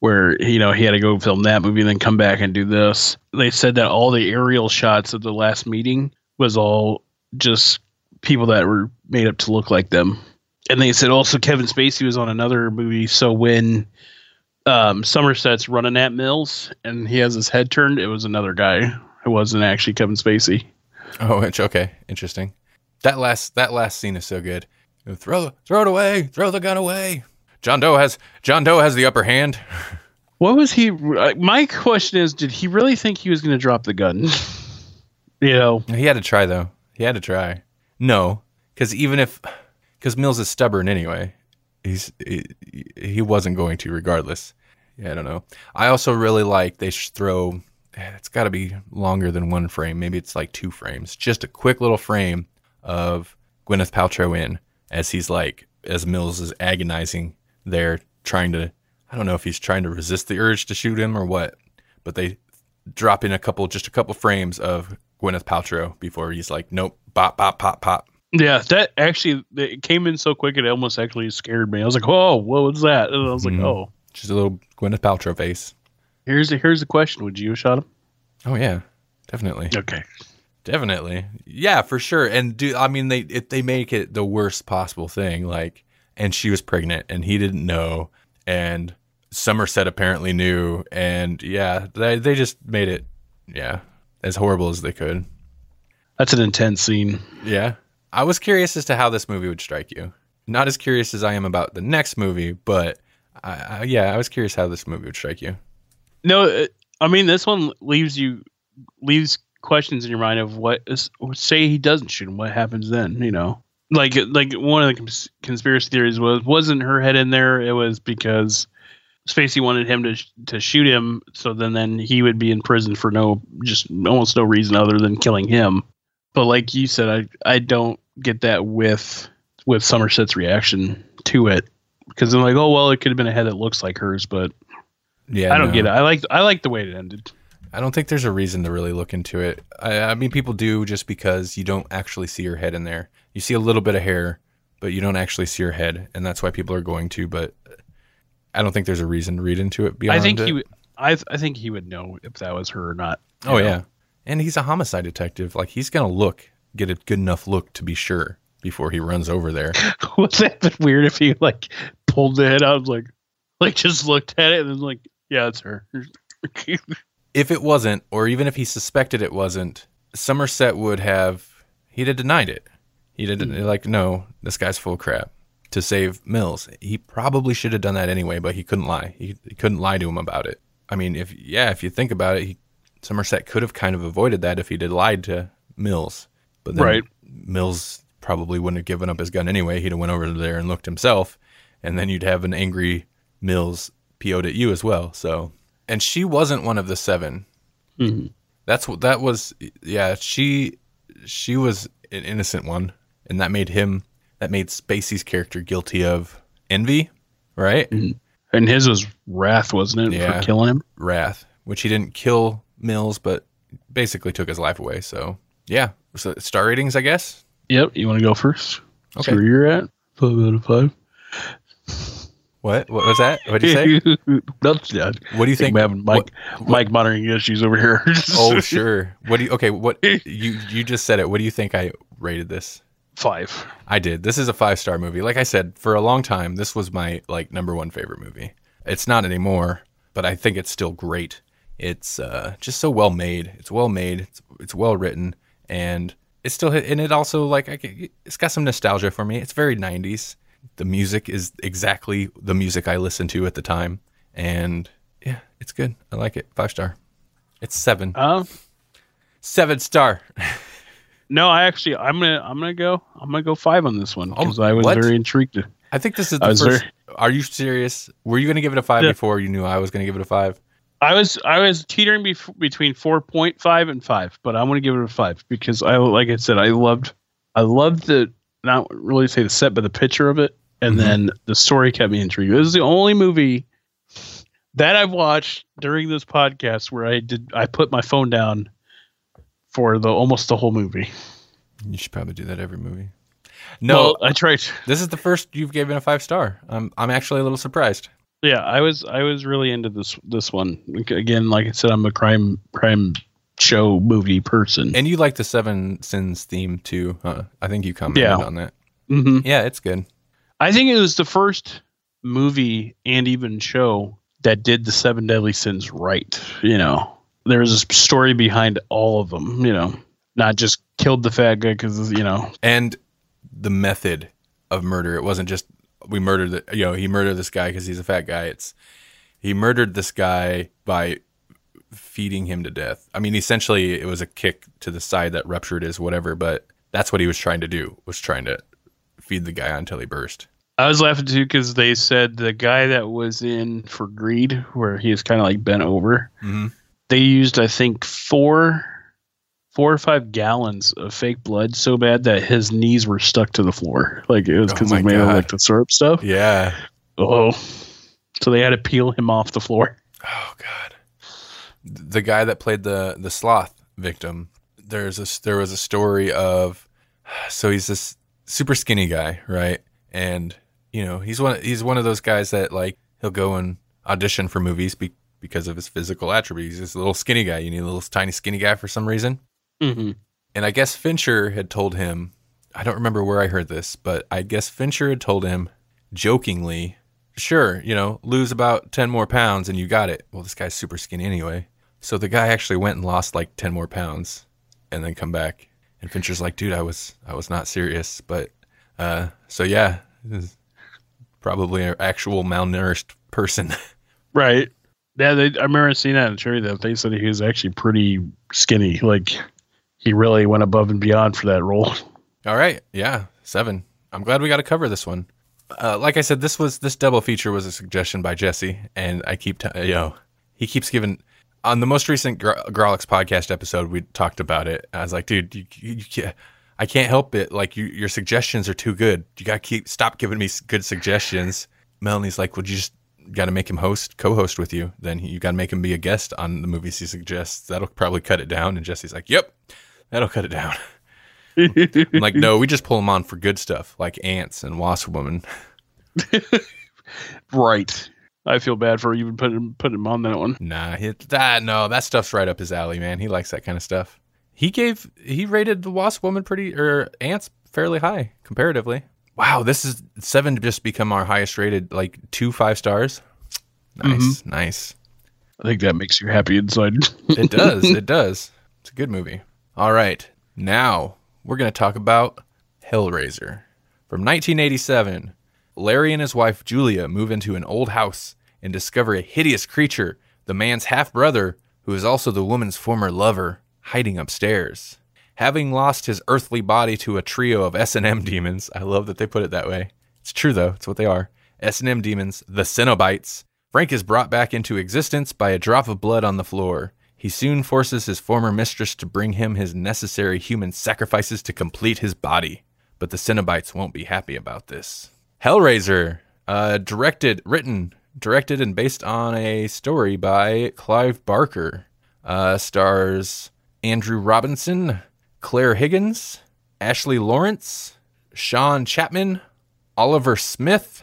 S3: Where you know he had to go film that movie and then come back and do this. They said that all the aerial shots of the last meeting was all just people that were made up to look like them and they said also Kevin Spacey was on another movie. So when um, Somerset's running at Mills and he has his head turned, it was another guy. It wasn't actually Kevin Spacey.
S4: Oh, it's okay. Interesting. That last that last scene is so good. Throw throw it away. Throw the gun away. John Doe has John Doe has the upper hand.
S3: What was he? uh, My question is, did he really think he was going to drop the gun? you know,
S4: He had to try though. He had to try. No, because even if because Mills is stubborn anyway, he's he, he wasn't going to regardless. Yeah, I don't know. I also really like they throw. Eh, it's got to be longer than one frame. Maybe it's like two frames. Just a quick little frame of Gwyneth Paltrow in as he's like as Mills is agonizing there, trying to. I don't know if he's trying to resist the urge to shoot him or what, but they drop in a couple, just a couple frames of Gwyneth Paltrow before he's like, nope, pop, pop, pop, pop.
S3: yeah, that actually it came in so quick it almost actually scared me. I was like, oh, what was that? And I was
S4: Mhm.
S3: like, oh,
S4: Just a little Gwyneth Paltrow face.
S3: here's the here's the question: Would you have shot him?
S4: Oh yeah, definitely,
S3: Okay.
S4: definitely, yeah, for sure. And do I mean they it, they make it the worst possible thing? Like, and she was pregnant, and he didn't know, and Somerset apparently knew, and yeah, they they just made it, yeah, as horrible as they could.
S3: That's an intense scene.
S4: Yeah. I was curious as to how this movie would strike you. Not as curious as I am about the next movie, but I, I, yeah, I was curious how this movie would strike you.
S3: No, uh, I mean this one leaves you leaves questions in your mind of what is say he doesn't shoot him, what happens then? You know, like like one of the cons- conspiracy theories was wasn't her head in there. It was because Spacey wanted him to to shoot him, so then then he would be in prison for no just almost no reason other than killing him. But like you said, I I don't get that with with Somerset's reaction to it because I'm like, oh well, it could have been a head that looks like hers, but
S4: Yeah,
S3: I don't
S4: no.
S3: get it. I like I like the way it ended.
S4: I don't think there's a reason to really look into it. I, I mean, people do just because you don't actually see her head in there. You see a little bit of hair, but you don't actually see her head, and that's why people are going to. But I don't think there's a reason to read into it. Beyond
S3: I think
S4: it.
S3: he would. I I think he would know if that was her or not.
S4: Oh
S3: know?
S4: yeah, and he's a homicide detective. Like he's gonna look, get a good enough look to be sure before he runs over there.
S3: Would that been weird if he like pulled the head out, like, like just looked at it and then like, yeah, it's her.
S4: if it wasn't, or even if he suspected it wasn't, Somerset would have he'd have denied it. He'd have hmm. like, no, this guy's full of crap to save Mills. He probably should have done that anyway, but he couldn't lie. He, he couldn't lie to him about it. I mean, if yeah, if you think about it, he, Somerset could have kind of avoided that if he'd have lied to Mills. But then
S3: Right.
S4: Mills probably wouldn't have given up his gun anyway. He'd have went over there and looked himself, and then you'd have an angry Mills PO'd at you as well. So, and she wasn't one of the 7
S3: Mhm.
S4: That's what that was. Yeah, she she was an innocent one, and that made him that made Spacey's character guilty of envy, right? Mm-hmm.
S3: And his was wrath, wasn't it,
S4: Yeah.
S3: for killing him?
S4: Wrath, which he didn't kill Mills, but basically took his life away. So yeah, so star ratings, I guess.
S3: Yep. You want to go first?
S4: Okay.
S3: See where you're at? Five out of five.
S4: What what was that? What did you say?
S3: Yeah.
S4: What do you think?
S3: Mike
S4: what-
S3: Mike monitoring issues over here.
S4: oh sure. What do you? Okay, what you you just said it. What do you think I rated this?
S3: Five.
S4: I did. This is a five star movie. Like I said, for a long time, this was my like number one favorite movie. It's not anymore, but I think it's still great. It's uh, just so well made. It's well made. It's, it's well written, and it's still and it also like I, it's got some nostalgia for me. It's very '90s. The music is exactly the music I listened to at the time, and yeah, it's good. I like it. Five star. It's seven.
S3: Um,
S4: Seven star.
S3: no, I actually, I'm gonna, I'm gonna go, I'm gonna go five on this one because I was
S4: what?
S3: very intrigued.
S4: I think this is the first.
S3: very-
S4: Are you serious? Were you going to give it a five
S3: Yeah.
S4: before you knew I was going to give it a five?
S3: I was, I was teetering bef- between four point five and five, but I'm gonna give it a five because I, like I said, I loved, I loved the, not really say the set, but the picture of it, and
S4: Mhm.
S3: then the story kept me intrigued. This is the only movie that I've watched during this podcast where I did, I put my phone down for the almost the whole movie.
S4: You should probably do that every movie. No,
S3: Well, I tried.
S4: this is the first you've given a five star. I'm I'm actually a little surprised.
S3: Yeah, I was I was really into this this one. Again, like I said, I'm a crime crime show movie person.
S4: And you like the Seven Sins theme too? Huh? I think you commented
S3: Yeah.
S4: on that.
S3: hmm
S4: Yeah, it's good.
S3: I think it was the first movie and even show that did the seven deadly sins right. You know, there was a story behind all of them. You know, not just killed the fat guy because you know.
S4: And the method of murder. It wasn't just we murdered the you know he murdered this guy because he's a fat guy. It's he murdered this guy by feeding him to death. I mean, essentially, it was a kick to the side that ruptured his whatever, but that's what he was trying to do. Was trying to feed the guy until he burst.
S3: I was laughing too because they said the guy that was in for Greed, where he is kind of like bent over.
S4: Mhm.
S3: They used, I think, four, four or five gallons of fake blood so bad that his knees were stuck to the floor. Like it was
S4: Oh
S3: because he made of like the syrup stuff.
S4: Yeah.
S3: Oh, so they had to peel him off the floor.
S4: Oh God. The guy that played the the sloth victim. There's a there was a story of so he's this super skinny guy, right? And you know he's one he's one of those guys that like he'll go and audition for movies be, because of his physical attributes. He's this little skinny guy. You need a little tiny skinny guy for some reason.
S3: Mm-hmm.
S4: And I guess Fincher had told him, I don't remember where I heard this, but I guess Fincher had told him jokingly, sure, you know, lose about 10 more pounds and you got it. Well, this guy's super skinny anyway. So the guy actually went and lost like 10 more pounds and then come back. And Fincher's like, dude, I was, I was not serious. But, uh, so yeah, probably an actual malnourished person.
S3: Right. Yeah, they, I remember seeing that in Cherry that they said he was actually pretty skinny. Like he really went above and beyond for that role.
S4: All right. Yeah. seven. I'm glad we got to cover this one. Uh, like I said, this was this double feature was a suggestion by Jesse, and I keep t- you know he keeps giving on the most recent Gr- Grawlix podcast episode we talked about it. I was like, dude, you, you, you can't, I can't help it. Like you, your suggestions are too good. You got to keep stop giving me good suggestions. Melanie's like, would you just got to make him host, co-host with you? Then you got to make him be a guest on the movies he suggests. That'll probably cut it down. And Jesse's like, yep, that'll cut it down. I'm like, no, we just pull him on for good stuff, like ants and wasp woman.
S3: Right. I feel bad for even putting putting him on that one.
S4: Nah, he, that no, that stuff's right up his alley, man. He likes that kind of stuff. He gave he rated the Wasp Woman pretty or ants fairly high comparatively. Wow, this is seven to just become our highest rated, like two five stars. Nice, mm-hmm. nice.
S3: I think that makes you happy inside.
S4: It does, it does. It's a good movie. All right, now we're gonna talk about Hellraiser from 1987. Larry and his wife Julia move into an old house and discover a hideous creature, the man's half brother, who is also the woman's former lover, hiding upstairs. Having lost his earthly body to a trio of S&M demons, I love that they put it that way. It's true though, it's what they are. S&M demons, the Cenobites. Frank is brought back into existence by a drop of blood on the floor. He soon forces his former mistress to bring him his necessary human sacrifices to complete his body. But the Cenobites won't be happy about this. Hellraiser, uh, directed, written, directed, and based on a story by Clive Barker. Uh, stars Andrew Robinson, Clare Higgins, Ashley Laurence, Sean Chapman, Oliver Smith,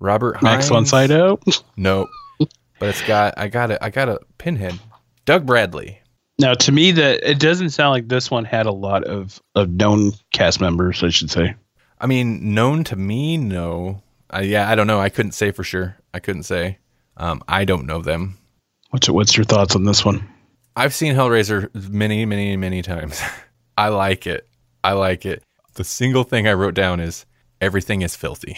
S4: Robert
S3: Max
S4: Hines.
S3: von Sydow.
S4: No, but it's got I got it. I got a pinhead. Doug Bradley.
S3: Now, to me, that it doesn't sound like this one had a lot of of known cast members. I should say.
S4: I mean, known to me, no. I, yeah, I don't know. I couldn't say for sure. I couldn't say. Um, I don't know them.
S3: What's what's your thoughts on this one?
S4: I've seen Hellraiser many, many, many times. I like it. I like it. The single thing I wrote down is everything is filthy.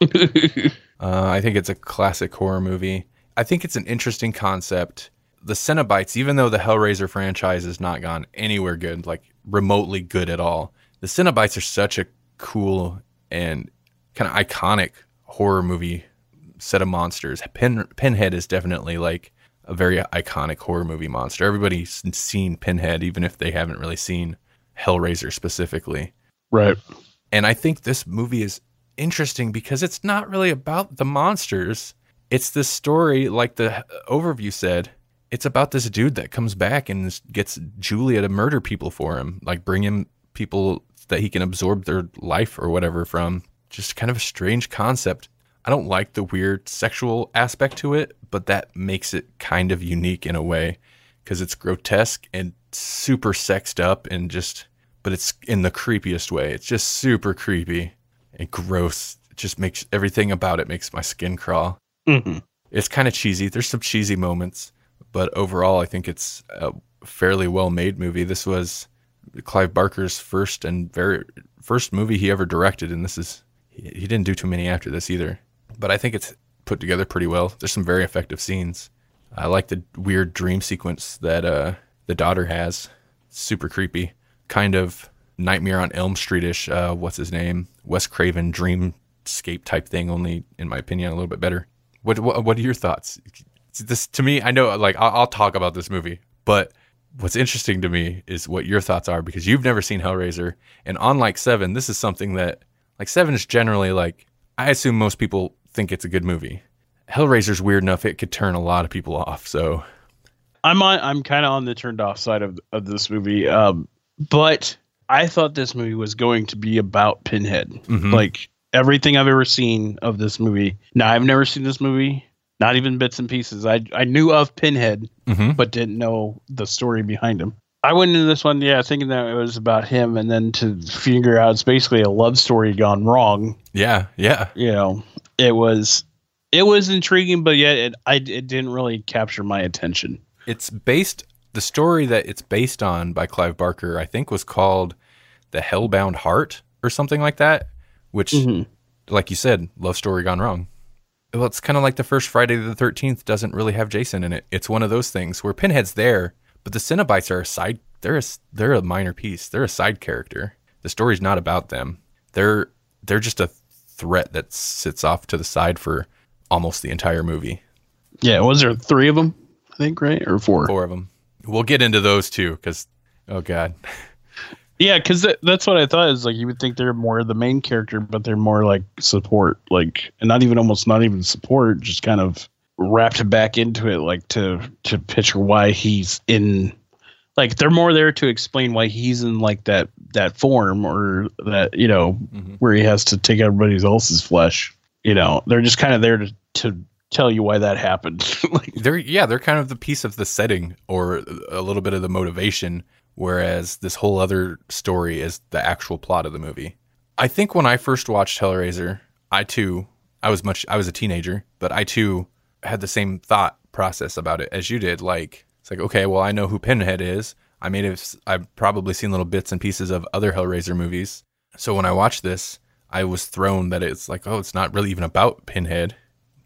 S4: uh, I think it's a classic horror movie. I think it's an interesting concept. The Cenobites, even though the Hellraiser franchise has not gone anywhere good, like remotely good at all, the Cenobites are such a cool and kind of iconic horror movie set of monsters. Pin, Pinhead is definitely like a very iconic horror movie monster. Everybody's seen Pinhead, even if they haven't really seen Hellraiser specifically.
S3: Right.
S4: And I think this movie is interesting because it's not really about the monsters. It's this story, like the overview said, it's about this dude that comes back and gets Julia to murder people for him, like bring him people that he can absorb their life or whatever from. Just kind of a strange concept. I don't like the weird sexual aspect to it, but that makes it kind of unique in a way because it's grotesque and super sexed up and just, but it's in the creepiest way. It's just super creepy and gross. It just makes everything about it makes my skin crawl.
S3: Mm-hmm.
S4: It's kind of cheesy. There's some cheesy moments, but overall, I think it's a fairly well made movie. This was Clive Barker's first and very first movie he ever directed, and this is he, he didn't do too many after this either. But I think it's put together pretty well. There's some very effective scenes. I like the weird dream sequence that uh, the daughter has. Super creepy, kind of Nightmare on Elm Street-ish. Uh, what's his name? Wes Craven dreamscape type thing. Only, in my opinion, a little bit better. What what, what are your thoughts? This to me, I know like I'll, I'll talk about this movie, but what's interesting to me is what your thoughts are because you've never seen Hellraiser, and unlike Seven, this is something that like Seven is generally like I assume most people think it's a good movie. Hellraiser's weird enough it could turn a lot of people off. So
S3: I'm on. I'm kind of on the turned off side of of this movie. Um, but I thought this movie was going to be about Pinhead.
S4: Mhm.
S3: Like everything I've ever seen of this movie. Now I've never seen this movie. Not even bits and pieces. I I knew of Pinhead,
S4: Mhm.
S3: but didn't know the story behind him. I went into this one, yeah, thinking that it was about him, and then to figure out it's basically a love story gone wrong.
S4: yeah, yeah,
S3: You know, it was it was intriguing, but yet it I it didn't really capture my attention.
S4: it's based the story that it's based on by Clive Barker. I think was called the Hellbound Heart or something like that. Which,
S3: Mhm.
S4: like you said, love story gone wrong. Well, it's kind of like the first Friday the Thirteenth doesn't really have Jason in it. It's one of those things where Pinhead's there, but the Cenobites are a side. They're a they're a minor piece. They're a side character. The story's not about them. They're they're just a threat that sits off to the side for almost the entire movie.
S3: Yeah, was there three of them? I think right or four.
S4: Four of them. We'll get into those too, because oh god,
S3: Yeah, because that, that's what I thought. Is like you would think they're more the main character, but they're more like support, like and not even almost not even support, just kind of wrapped back into it, like to to picture why he's in. Like they're more there to explain why he's in like that that form or that you know
S4: Mhm.
S3: where he has to take everybody else's flesh. You know, they're just kind of there to to tell you why that happened. like,
S4: they're yeah they're kind of the piece of the setting or a little bit of the motivation whereas this whole other story is the actual plot of the movie i think when i first watched hellraiser i too i was much i was a teenager but i too had the same thought process about it as you did like it's like okay well i know who pinhead is i may have i've probably seen little bits and pieces of other hellraiser movies so when i watched this i was thrown that it's like oh it's not really even about pinhead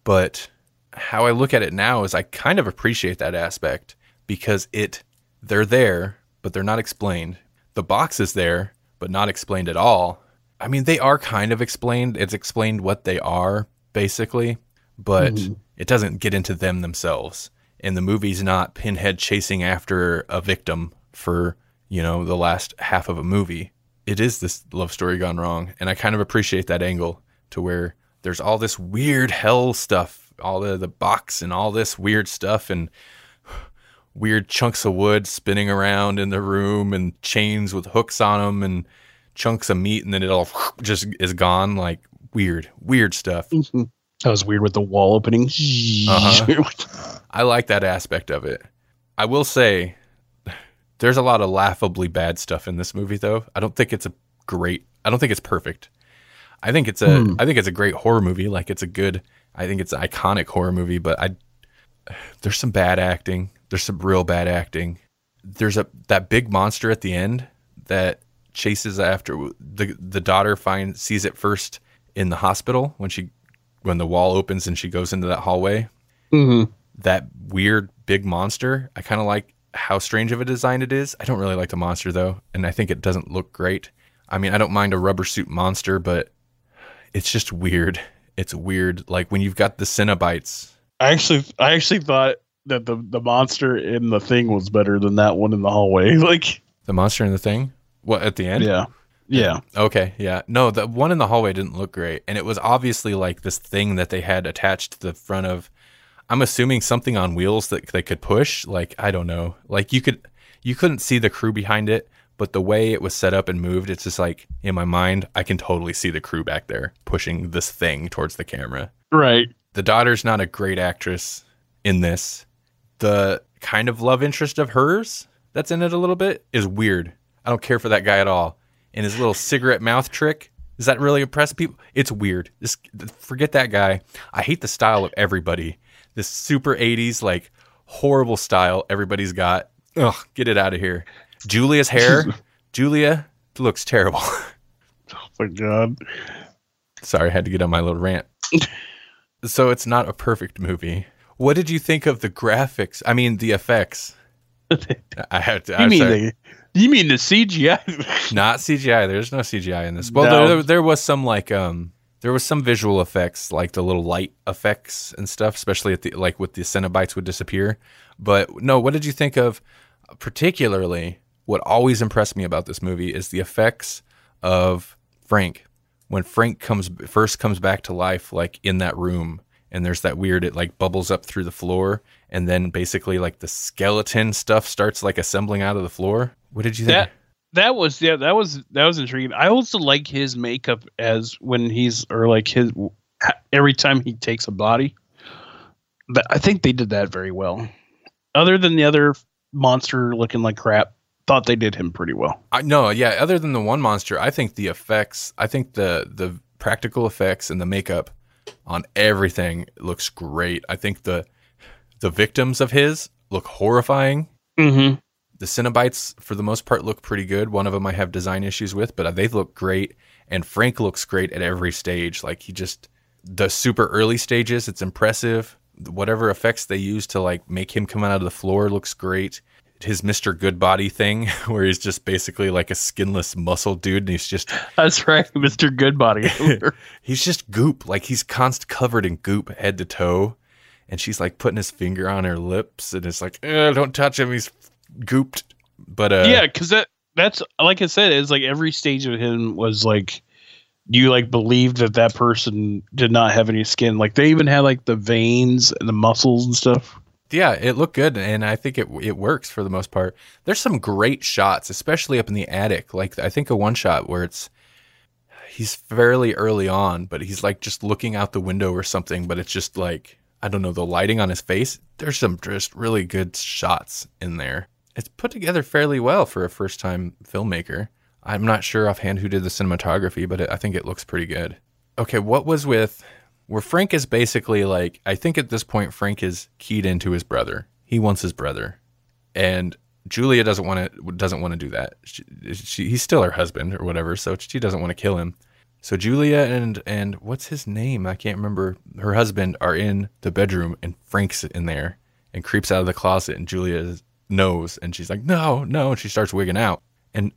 S4: but how I look at it now is I kind of appreciate that aspect because it they're there, but they're not explained. The box is there, but not explained at all. I mean, they are kind of explained. It's explained what they are, basically, but mm-hmm. it doesn't get into them themselves. And the movie's not Pinhead chasing after a victim for, you know, the last half of a movie. It is this love story gone wrong. And I kind of appreciate that angle to where there's all this weird hell stuff, all the, the box and all this weird stuff and weird chunks of wood spinning around in the room and chains with hooks on them and chunks of meat and then it all just is gone like weird weird stuff
S3: that was weird with the wall opening.
S4: Uh-huh. I like that aspect of it. I will say there's a lot of laughably bad stuff in this movie though. I don't think it's a great I don't think it's perfect. I think it's a I think it's a great horror movie. Like it's a good I think it's an iconic horror movie, but I there's some bad acting. There's some real bad acting. There's a that big monster at the end that chases after the the daughter finds sees it first in the hospital when she when the wall opens and she goes into that hallway
S3: hmm
S4: that weird big monster. I kind of like how strange of a design it is. I don't really like the monster though, and I think it doesn't look great. I mean, I don't mind a rubber suit monster, but it's just weird. It's weird. Like when you've got the Cenobites.
S3: I actually, I actually thought that the the monster in the thing was better than that one in the hallway. Like,
S4: The monster in the thing? What at the end?
S3: yeah, yeah,
S4: Okay, yeah. No, the one in the hallway didn't look great. And it was obviously like this thing that they had attached to the front of I'm assuming something on wheels that they could push. Like, I don't know. Like you could you couldn't see the crew behind it, but the way it was set up and moved, it's just like in my mind, I can totally see the crew back there pushing this thing towards the camera.
S3: right.
S4: The daughter's not a great actress in this. The kind of love interest of hers that's in it a little bit is weird. I don't care for that guy at all. And his little cigarette mouth trick, does that really impress people? It's weird. Just forget that guy. I hate the style of everybody. This super 80s, like horrible style everybody's got. Ugh, get it out of here. Julia's hair, Julia looks terrible.
S3: Oh my god.
S4: Sorry, I had to get on my little rant. so it's not a perfect movie. What did you think of the graphics? I mean, the effects. I had to.
S3: You
S4: I'm
S3: mean
S4: sorry.
S3: the you mean the CGI?
S4: not CGI? There's no CGI in this. Well,
S3: No.
S4: there, there was some like um, there was some visual effects, like the little light effects and stuff, especially at the like with the Cenobites would disappear. But no, what did you think of? Particularly, what always impressed me about this movie is the effects of Frank when Frank comes first comes back to life, like in that room, and there's that weird it like bubbles up through the floor, and then basically like the skeleton stuff starts like assembling out of the floor. What did you think?
S3: that that was yeah that was that was intriguing. I also like his makeup as when he's or like his every time he takes a body. But I think they did that very well. Other than the other monster looking like crap, thought they did him pretty well.
S4: I no, yeah. Other than the one monster, I think the effects, I think the the practical effects and the makeup on everything looks great. I think the the victims of his look horrifying.
S3: Mm-hmm.
S4: The Cenobites, for the most part, look pretty good. One of them I have design issues with, but uh, they look great. And Frank looks great at every stage. Like he just the super early stages, it's impressive. Whatever effects they use to like make him come out of the floor looks great. his Mr. Goodbody thing, where he's just basically like a skinless muscle dude, and he's just
S3: That's right, Mr. Goodbody.
S4: he's just goop, like he's const covered in goop head to toe, and she's like putting his finger on her lips, and it's like, "Ugh, don't touch him, he's gooped. But uh,
S3: yeah, because that that's like I said, it's like every stage of him was like you like believed that that person did not have any skin. Like they even had like the veins and the muscles and stuff.
S4: yeah, it looked good, and I think it it works for the most part. There's some great shots, especially up in the attic. Like I think a one shot where it's he's fairly early on, but he's like just looking out the window or something, but it's just like I don't know the lighting on his face. There's some just really good shots in there. It's put together fairly well for a first time filmmaker. I'm not sure offhand who did the cinematography, but it, I think it looks pretty good. Okay, what was with where Frank is basically like I think at this point Frank is keyed into his brother. He wants his brother, and Julia doesn't want to doesn't want to do that. She, she, he's still her husband or whatever, so she doesn't want to kill him. So Julia and and what's his name? I can't remember. Her husband are in the bedroom, and Frank's in there and creeps out of the closet, and Julia knows, and she's like, "No, no!" And she starts wigging out, and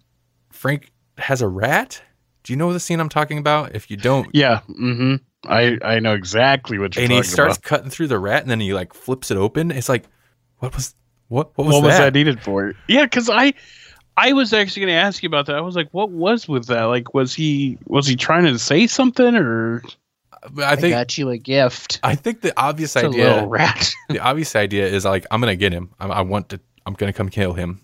S4: Frank has a rat. Do you know the scene I'm talking about? If you don't,
S3: Yeah. Mm-hmm. I I know exactly what you're
S4: and he
S3: talking
S4: starts
S3: about.
S4: cutting through the rat, and then he like flips it open. It's like, what was what what was
S3: what
S4: that?
S3: was that needed for? Yeah, because I I was actually going to ask you about that. I was like, what was with that? Like, was he was he trying to say something or?
S4: I
S5: I
S4: think
S5: got you a gift.
S4: I think the obvious
S3: It's a
S4: idea
S3: little rat.
S4: the obvious idea is like I'm gonna get him. I, I want to. I'm gonna come kill him.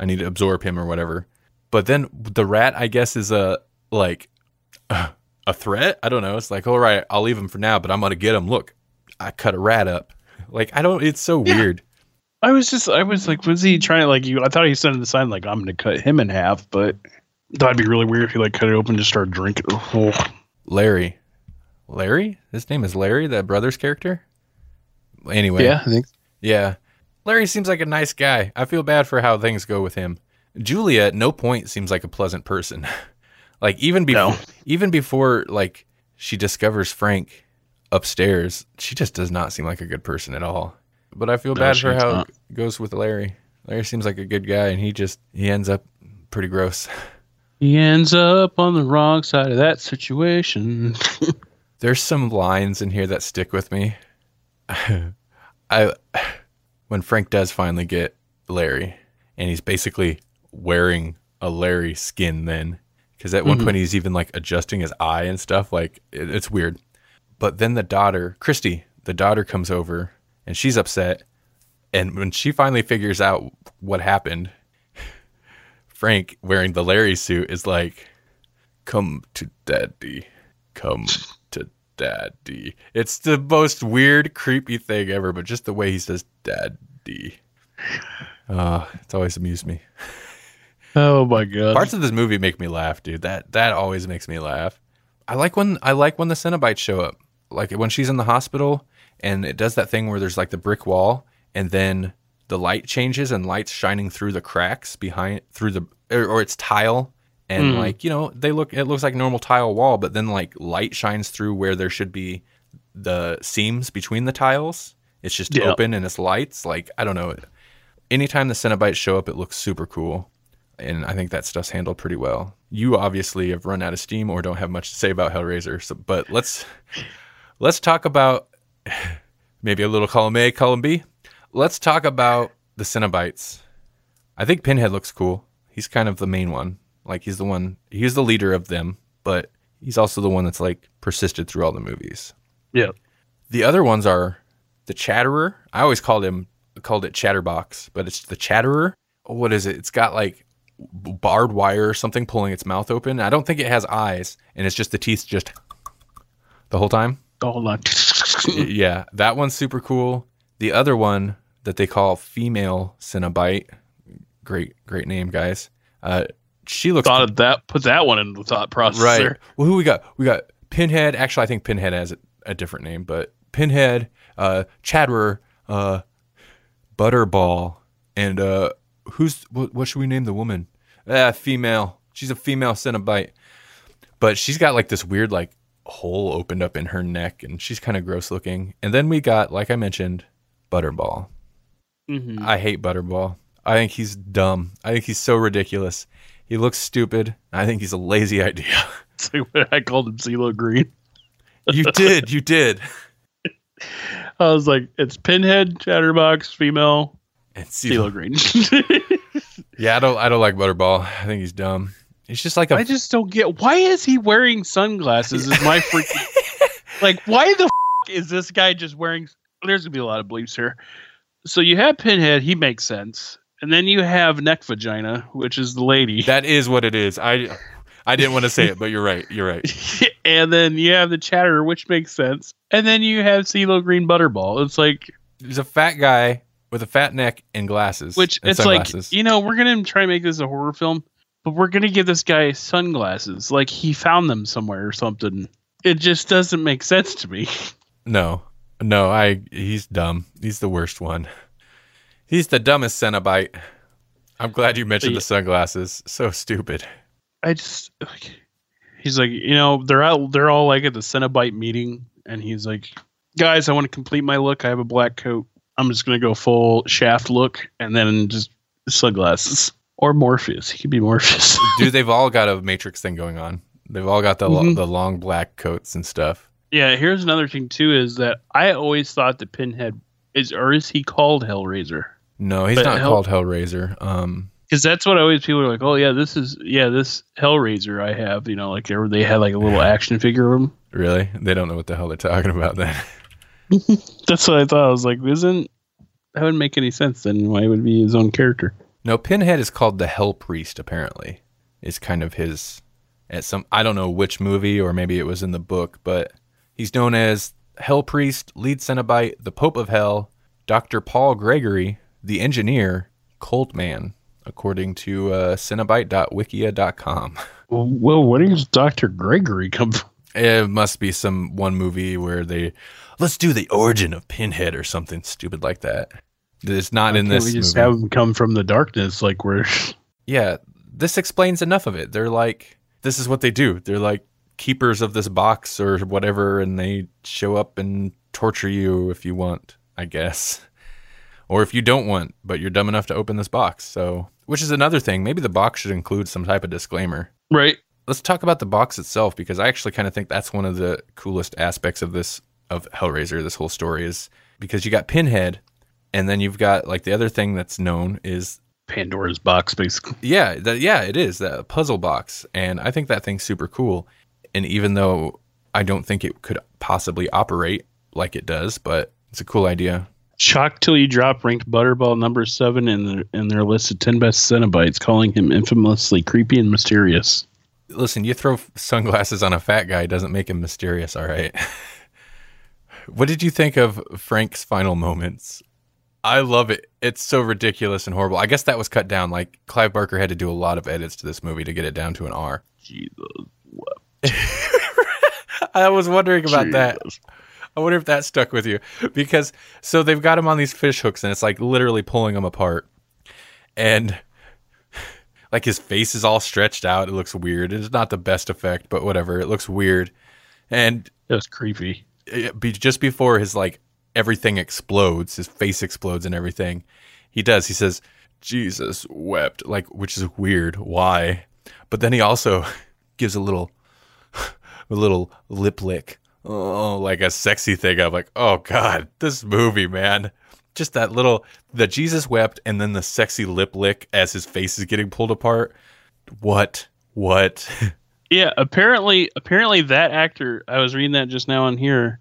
S4: I need to absorb him or whatever. But then the rat, I guess, is a like a threat. I don't know. It's like, all right, I'll leave him for now, but I'm gonna get him. Look, I cut a rat up. Like I don't. It's so
S3: Yeah.
S4: weird.
S3: I was just, I was like, was he trying to like you? I thought he sent the sign like I'm going to cut him in half, but that'd be really weird if he like cut it open to start drinking. Oh.
S4: Larry, Larry. His name is Larry, the brother's character. Anyway,
S3: Yeah, I think.
S4: Yeah. Larry seems like a nice guy. I feel bad for how things go with him. Julia at no point seems like a pleasant person. like even before
S3: No.
S4: even before like she discovers Frank upstairs, she just does not seem like a good person at all. But I feel
S3: No,
S4: bad for how
S3: not.
S4: it goes with Larry. Larry seems like a good guy and he just he ends up pretty gross.
S3: He ends up on the wrong side of that situation.
S4: There's some lines in here that stick with me. I when Frank does finally get Larry, and he's basically wearing a Larry skin then, because at one mm-hmm. point he's even like adjusting his eye and stuff. Like it, it's weird. But then the daughter, Christy, the daughter comes over, and she's upset. And when she finally figures out what happened, Frank wearing the Larry suit is like, "Come to daddy, come daddy." It's the most weird, creepy thing ever, but just the way he says "daddy," uh, it's always amused me.
S3: oh my god!
S4: Parts of this movie make me laugh, dude. That that always makes me laugh. I like when I like when the Cenobites show up, like when she's in the hospital and it does that thing where there's like the brick wall and then the light changes and lights shining through the cracks behind through the or, or it's tile and mm-hmm. like you know they look it looks like normal tile wall, but then like light shines through where there should be the seams between the tiles. It's just
S3: Yeah.
S4: open and it's lights. Like I don't know. Anytime the Cenobites show up, it looks super cool and I think that stuff's handled pretty well. You obviously have run out of steam or don't have much to say about Hellraiser, so, but let's let's talk about maybe a little column A, column B. Let's talk about the Cenobites. I think Pinhead looks cool. He's kind of the main one. Like he's the one. He's the leader of them, but he's also the one that's like persisted through all the movies.
S3: yeah,
S4: The other ones are the Chatterer. I always called him called it Chatterbox, but it's the Chatterer. What is it? It's got like barbed wire or something pulling its mouth open. I don't think it has eyes, and it's just the teeth just the whole time.
S3: hold on.
S4: Y- yeah, that one's super cool. The other one that they call female Cenobite, great great name, guys. Uh, she looks
S3: Thought of that. Put that one in the thought process.
S4: right. Well, who we got? We got Pinhead. Actually, I think Pinhead has a, a different name, but Pinhead, uh, Chatterer, uh, Butterball, and uh, who's what, what should we name the woman? Ah, female. She's a female Cenobite, but she's got like this weird like hole opened up in her neck, and she's kind of gross looking. And then we got, like I mentioned, Butterball.
S3: Mhm.
S4: I hate Butterball. I think he's dumb. I think he's so ridiculous. He looks stupid. I think he's a lazy idea.
S3: It's I called him CeeLo Green.
S4: you did. You did.
S3: I was like, it's Pinhead, Chatterbox, female,
S4: And
S3: CeeLo Green.
S4: yeah, I don't. I don't like Butterball. I think he's dumb. He's just like a
S3: I just don't get why is he wearing sunglasses? Is my freaking like why the f- is this guy just wearing? There's gonna be a lot of bleeps here. So you have Pinhead, he makes sense, and then you have Neck Vagina, which is the lady,
S4: That is what it is. I I didn't want to say it, but you're right. You're right.
S3: and then you have the Chatterer, which makes sense, and then you have CeeLo Green Butterball. It's like
S4: He's a fat guy with a fat neck and glasses.
S3: which
S4: and
S3: it's
S4: sunglasses.
S3: like you know we're gonna try and make this a horror film, but we're gonna give this guy sunglasses like he found them somewhere or something. It just doesn't make sense to me.
S4: no, no. I he's dumb. He's the worst one. He's the dumbest Cenobite. I'm glad you mentioned the sunglasses. So stupid.
S3: I just like, he's like, you know, they're out, they're all like at the Cenobite meeting, and he's like, guys, I want to complete my look. I have a black coat. I'm just gonna go full shaft look, and then just sunglasses or Morpheus. He could be Morpheus.
S4: Dude, they've all got a Matrix thing going on. They've all got the lo-
S3: Mhm.
S4: the long black coats and stuff.
S3: yeah. Here's another thing too: is that I always thought that Pinhead is, or is he called Hellraiser?
S4: No, he's
S3: But
S4: not
S3: Hell-
S4: called Hellraiser. Um,
S3: Because that's what always people are like, oh yeah, this is yeah, this Hellraiser I have. You know, like they they had like a little action figure of him.
S4: really? They don't know what the hell they're talking about then.
S3: That's what I thought. I was like, isn't that wouldn't make any sense then? Why would it be his own character?
S4: No, Pinhead is called the Hell Priest. Apparently, is kind of his at some I don't know which movie or maybe it was in the book, but he's known as Hell Priest, lead Cenobite, the Pope of Hell, Doctor Paul Gregory, the Engineer, Cold Man, according to uh.
S3: Well, where does Doctor Gregory come from?
S4: It must be some one movie where they let's do the origin of Pinhead or something stupid like that. It's not in this
S3: we just
S4: movie.
S3: have him come from the darkness, like where?
S4: yeah, this explains enough of it. They're like, this is what they do. They're like keepers of this box or whatever, and they show up and torture you if you want, I guess. Or if you don't want, but you're dumb enough to open this box. So, which is another thing. Maybe the box should include some type of disclaimer.
S3: Right.
S4: Let's talk about the box itself because I actually kind of think that's one of the coolest aspects of this of Hellraiser. This whole story is because you got Pinhead, and then you've got like the other thing that's known is
S3: Pandora's box, basically.
S4: yeah, that yeah, it is that puzzle box, and I think that thing's super cool. And even though I don't think it could possibly operate like it does, but it's a cool idea.
S3: Shock till you drop ranked Butterball number seven in their in their list of ten best Cenobites, calling him infamously creepy and mysterious.
S4: Listen, you throw sunglasses on a fat guy doesn't make him mysterious, all right? what did you think of Frank's final moments? I love it. It's so ridiculous and horrible. I guess that was cut down. Like Clive Barker had to do a lot of edits to this movie to get it down to an R.
S3: Jesus.
S4: I was wondering about that. I wonder if that stuck with you because so they've got him on these fish hooks and it's like literally pulling him apart, and like his face is all stretched out. It looks weird. It's not the best effect, but whatever. It looks weird, and
S3: That was creepy.
S4: it, be, just before his like everything explodes, his face explodes and everything. He does. He says, "Jesus wept," like which is weird. Why? But then he also gives a little, a little lip lick. Oh, like a sexy thing. I'm like, oh god, this movie, man. Just that little, the Jesus wept, and then the sexy lip lick as his face is getting pulled apart. What? What?
S3: Yeah, apparently apparently that actor I was reading that just now on here.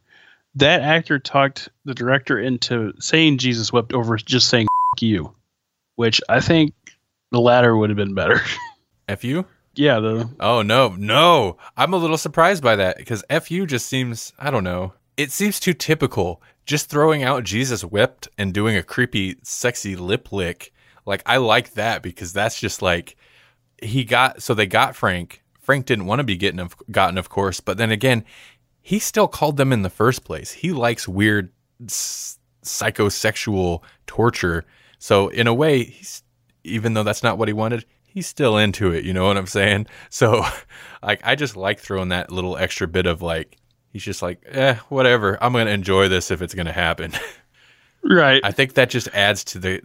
S3: That actor talked the director into saying Jesus wept over just saying F- you, which I think the latter would have been better.
S4: F you?
S3: Yeah, the
S4: Oh no, no! I'm a little surprised by that because "fu" just seems I don't know. It seems too typical. Just throwing out Jesus whipped and doing a creepy, sexy lip lick. Like I like that because that's just like he got. So they got Frank. Frank didn't want to be getting of, gotten, of course, but then again, he still called them in the first place. He likes weird, s- psychosexual torture. So in a way, he's even though that's not what he wanted, he's still into it. You know what I'm saying? So, like, I just like throwing that little extra bit of like, he's just like, eh, whatever. I'm gonna enjoy this if it's gonna happen.
S3: right.
S4: I think that just adds to the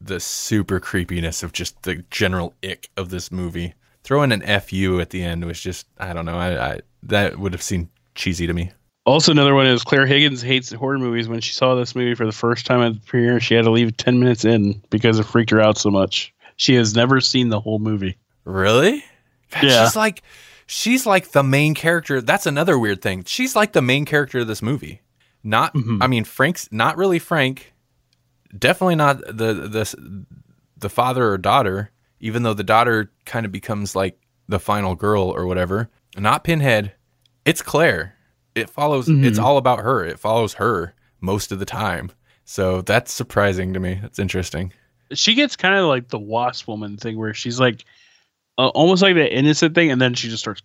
S4: the super creepiness of just the general ick of this movie. Throwing an fu at the end was just I don't know. I, I that would have seemed cheesy to me.
S3: Also, another one is Clare Higgins hates horror movies. When she saw this movie for the first time at the premiere, she had to leave 10 minutes in because it freaked her out so much. She has never seen the whole movie.
S4: Really? God,
S3: Yeah.
S4: She's like she's like the main character. That's another weird thing. She's like the main character of this movie. Not
S3: Mhm.
S4: I mean Frank's not really Frank. Definitely not the the the father or daughter, even though the daughter kind of becomes like the final girl or whatever. Not Pinhead. It's Clare. It follows it's all about her. It follows her most of the time. So that's surprising to me. That's interesting.
S3: She gets kind of like the wasp woman thing where she's like uh, almost like the innocent thing, and then she just starts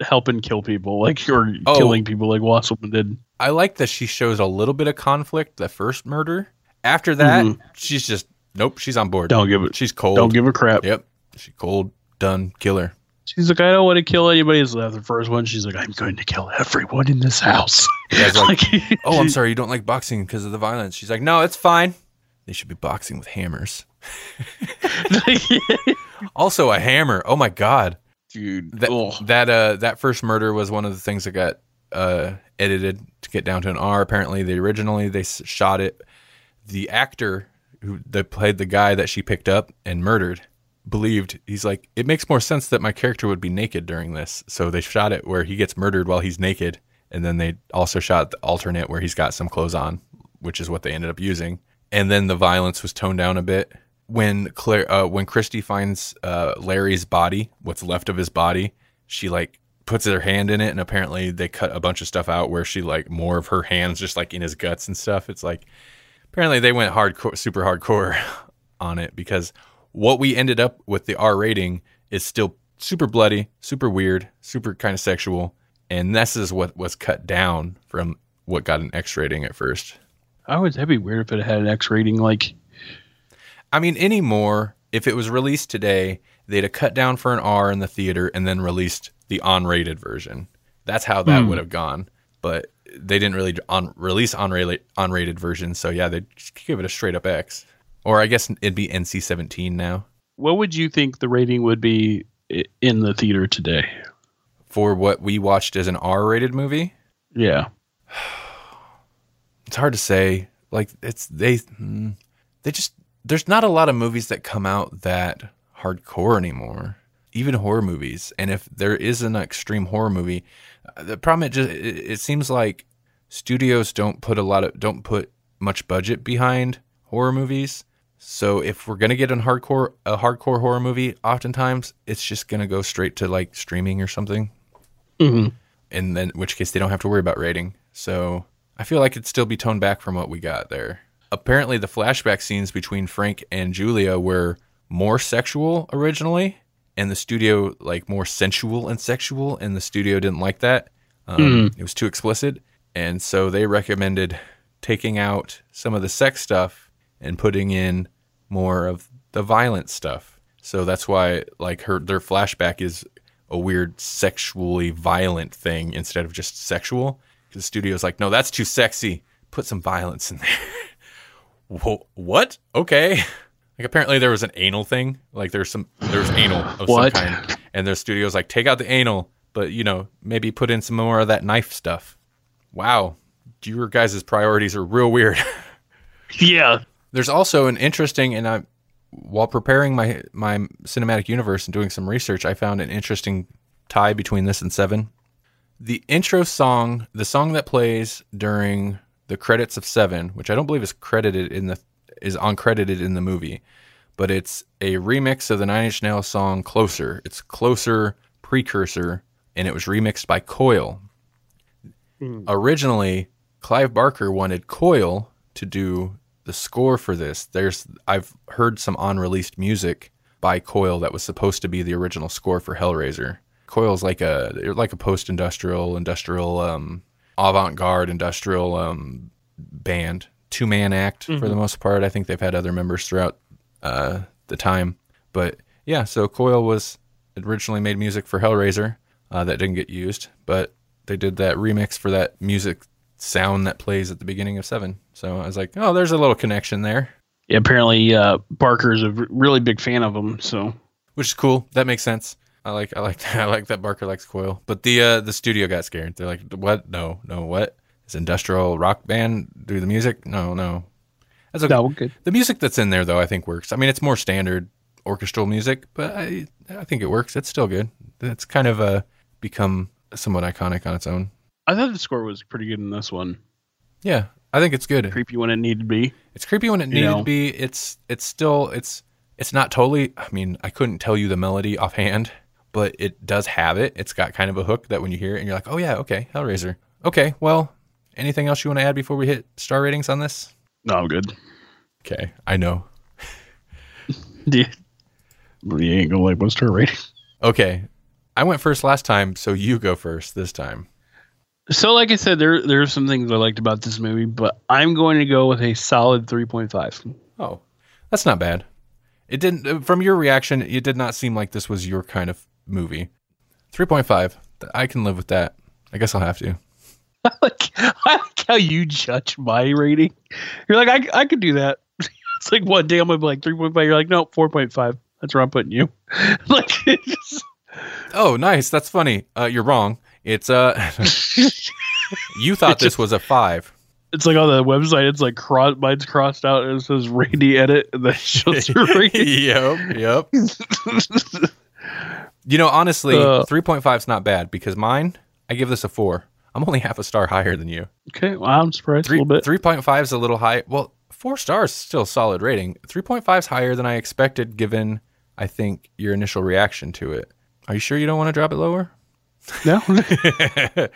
S3: helping kill people, like, or
S4: Oh.
S3: killing people like Wasp woman did.
S4: I like that she shows a little bit of conflict the first murder. After that,
S3: Mhm.
S4: she's just nope, she's on board.
S3: Don't give it.
S4: She's cold.
S3: Don't give a crap.
S4: Yep. She cold, done, killer.
S3: She's like, I don't want to kill anybody. So after the first one, she's like, I'm going to kill everyone in this house.
S4: Guy's like,
S3: Like,
S4: Oh, I'm sorry, you don't like boxing because of the violence. She's like, No, it's fine. They should be boxing with hammers. Also a hammer. Oh my god.
S3: dude.
S4: That
S3: ugh.
S4: that uh that first murder was one of the things that got uh edited to get down to an R. Apparently, they originally they shot it. The actor who that played the guy that she picked up and murdered believed he's like it makes more sense that my character would be naked during this, so they shot it where he gets murdered while he's naked, and then they also shot the alternate where he's got some clothes on, which is what they ended up using. And then the violence was toned down a bit when Clare, uh, when Kirsty finds uh, Larry's body, what's left of his body, she like puts her hand in it, and apparently they cut a bunch of stuff out where she like more of her hands just like in his guts and stuff. It's like apparently they went hardcore, super hardcore on it because what we ended up with the R rating is still super bloody, super weird, super kind of sexual, and this is what was cut down from what got an X rating at first.
S3: I would. That'd be weird if it had an X rating. Like,
S4: I mean, anymore, if it was released today, they'd have cut down for an R in the theater and then released the on-rated version. That's how that hmm. would have gone. But they didn't really on release on-rated on-rated version, so yeah, they give it a straight up X. Or I guess it'd be NC-17 now
S3: what would you think the rating would be in the theater today?
S4: for what we watched as an R-rated movie.
S3: Yeah.
S4: It's hard to say. Like it's they mm, they just there's not a lot of movies that come out that hardcore anymore. Even horror movies. And if there is an extreme horror movie, uh, the problem it just it, it seems like studios don't put a lot of don't put much budget behind horror movies. So if we're gonna get an hardcore a hardcore horror movie, oftentimes it's just gonna go straight to like streaming or something
S3: Mhm.
S4: and then in which case they don't have to worry about rating. So I feel like it'd still be toned back from what we got there. Apparently, the flashback scenes between Frank and Julia were more sexual originally, and the studio like more sensual and sexual, and the studio didn't like that. Um, It was too explicit, and so they recommended taking out some of the sex stuff and putting in more of the violent stuff. So that's why like her their flashback is a weird sexually violent thing instead of just sexual. The studio's like, no, that's too sexy. Put some violence in there. Wha- what? Okay. Like apparently there was an anal thing. Like there's some there's anal of
S3: What?
S4: some kind, and their studio's like, take out the anal, but you know maybe put in some more of that knife stuff. Wow, your guys' priorities are real weird.
S3: Yeah.
S4: There's also an interesting, and I, while preparing my my cinematic universe and doing some research, I found an interesting tie between this and Seven. The intro song, the song that plays during the credits of Seven, which I don't believe is credited in the is uncredited in the movie, but it's a remix of the Nine Inch Nails song "Closer." It's "Closer" precursor, and it was remixed by Coil. Hmm. Originally, Clive Barker wanted Coil to do the score for this. There's I've heard some unreleased music by Coil that was supposed to be the original score for Hellraiser. Coil's like a like a post-industrial, industrial, um, avant-garde industrial um, band, two-man act for the most part. I think they've had other members throughout uh, the time, but yeah. So Coil was originally made music for Hellraiser uh, that didn't get used, but they did that remix for that music sound that plays at the beginning of Seven. So I was like, oh, there's a little connection there.
S3: Yeah, apparently uh, Barker is a really big fan of them. So
S4: which is cool. That makes sense. I like I like I like that Barker likes Coil. But the uh, the studio got scared. They're like, what? No, no, what? Is industrial rock band do the music? No, no. That's okay.
S3: no, good.
S4: The music that's in there though, I think works. I mean, it's more standard orchestral music, but I I think it works. It's still good. It's kind of uh, become somewhat iconic on its own.
S3: I thought the score was pretty good in this one.
S4: Yeah, I think it's good.
S3: Creepy when it needed to be.
S4: It's creepy when it
S3: You
S4: needed
S3: know.
S4: to be. It's it's still it's it's not totally. I mean, I couldn't tell you the melody offhand, but it does have it. It's got kind of a hook that when you hear it, and you're like, oh yeah, okay, Hellraiser. Okay, well, anything else you want to add before we hit star ratings on this?
S3: No, I'm good.
S4: Okay, I know.
S3: Yeah. Well, You ain't gonna like one star rating.
S4: Okay, I went first last time, so you go first this time.
S3: So, like I said, there there's some things I liked about this movie, but I'm going to go with a solid 3.5.
S4: Oh, that's not bad. It didn't. From your reaction, it did not seem like this was your kind of movie. Three point five. I can live with that. I guess I'll have to.
S3: I like, I like how you judge my rating. You're like, I, I could do that. it's like one day I'm gonna be like 3.5. You're like, no, 4.5. That's where I'm putting you. like, it's
S4: Oh, nice. That's funny. Uh, you're wrong. It's uh, you thought
S3: It
S4: this
S3: just-
S4: was a five.
S3: it's like on the website. It's like cross, mine's crossed out and it says Randy edit, and then it shows rating.
S4: yep, yep. You know, honestly,
S3: Uh.
S4: three point five is not bad because mine. I give this a four. I'm only half a star higher than you.
S3: okay, well, I'm surprised
S4: Three
S3: a little bit.
S4: three point five is a little high. Well, four stars is still a solid rating. Three point five is higher than I expected, given I think your initial reaction to it. Are you sure you don't want to drop it lower?
S3: No,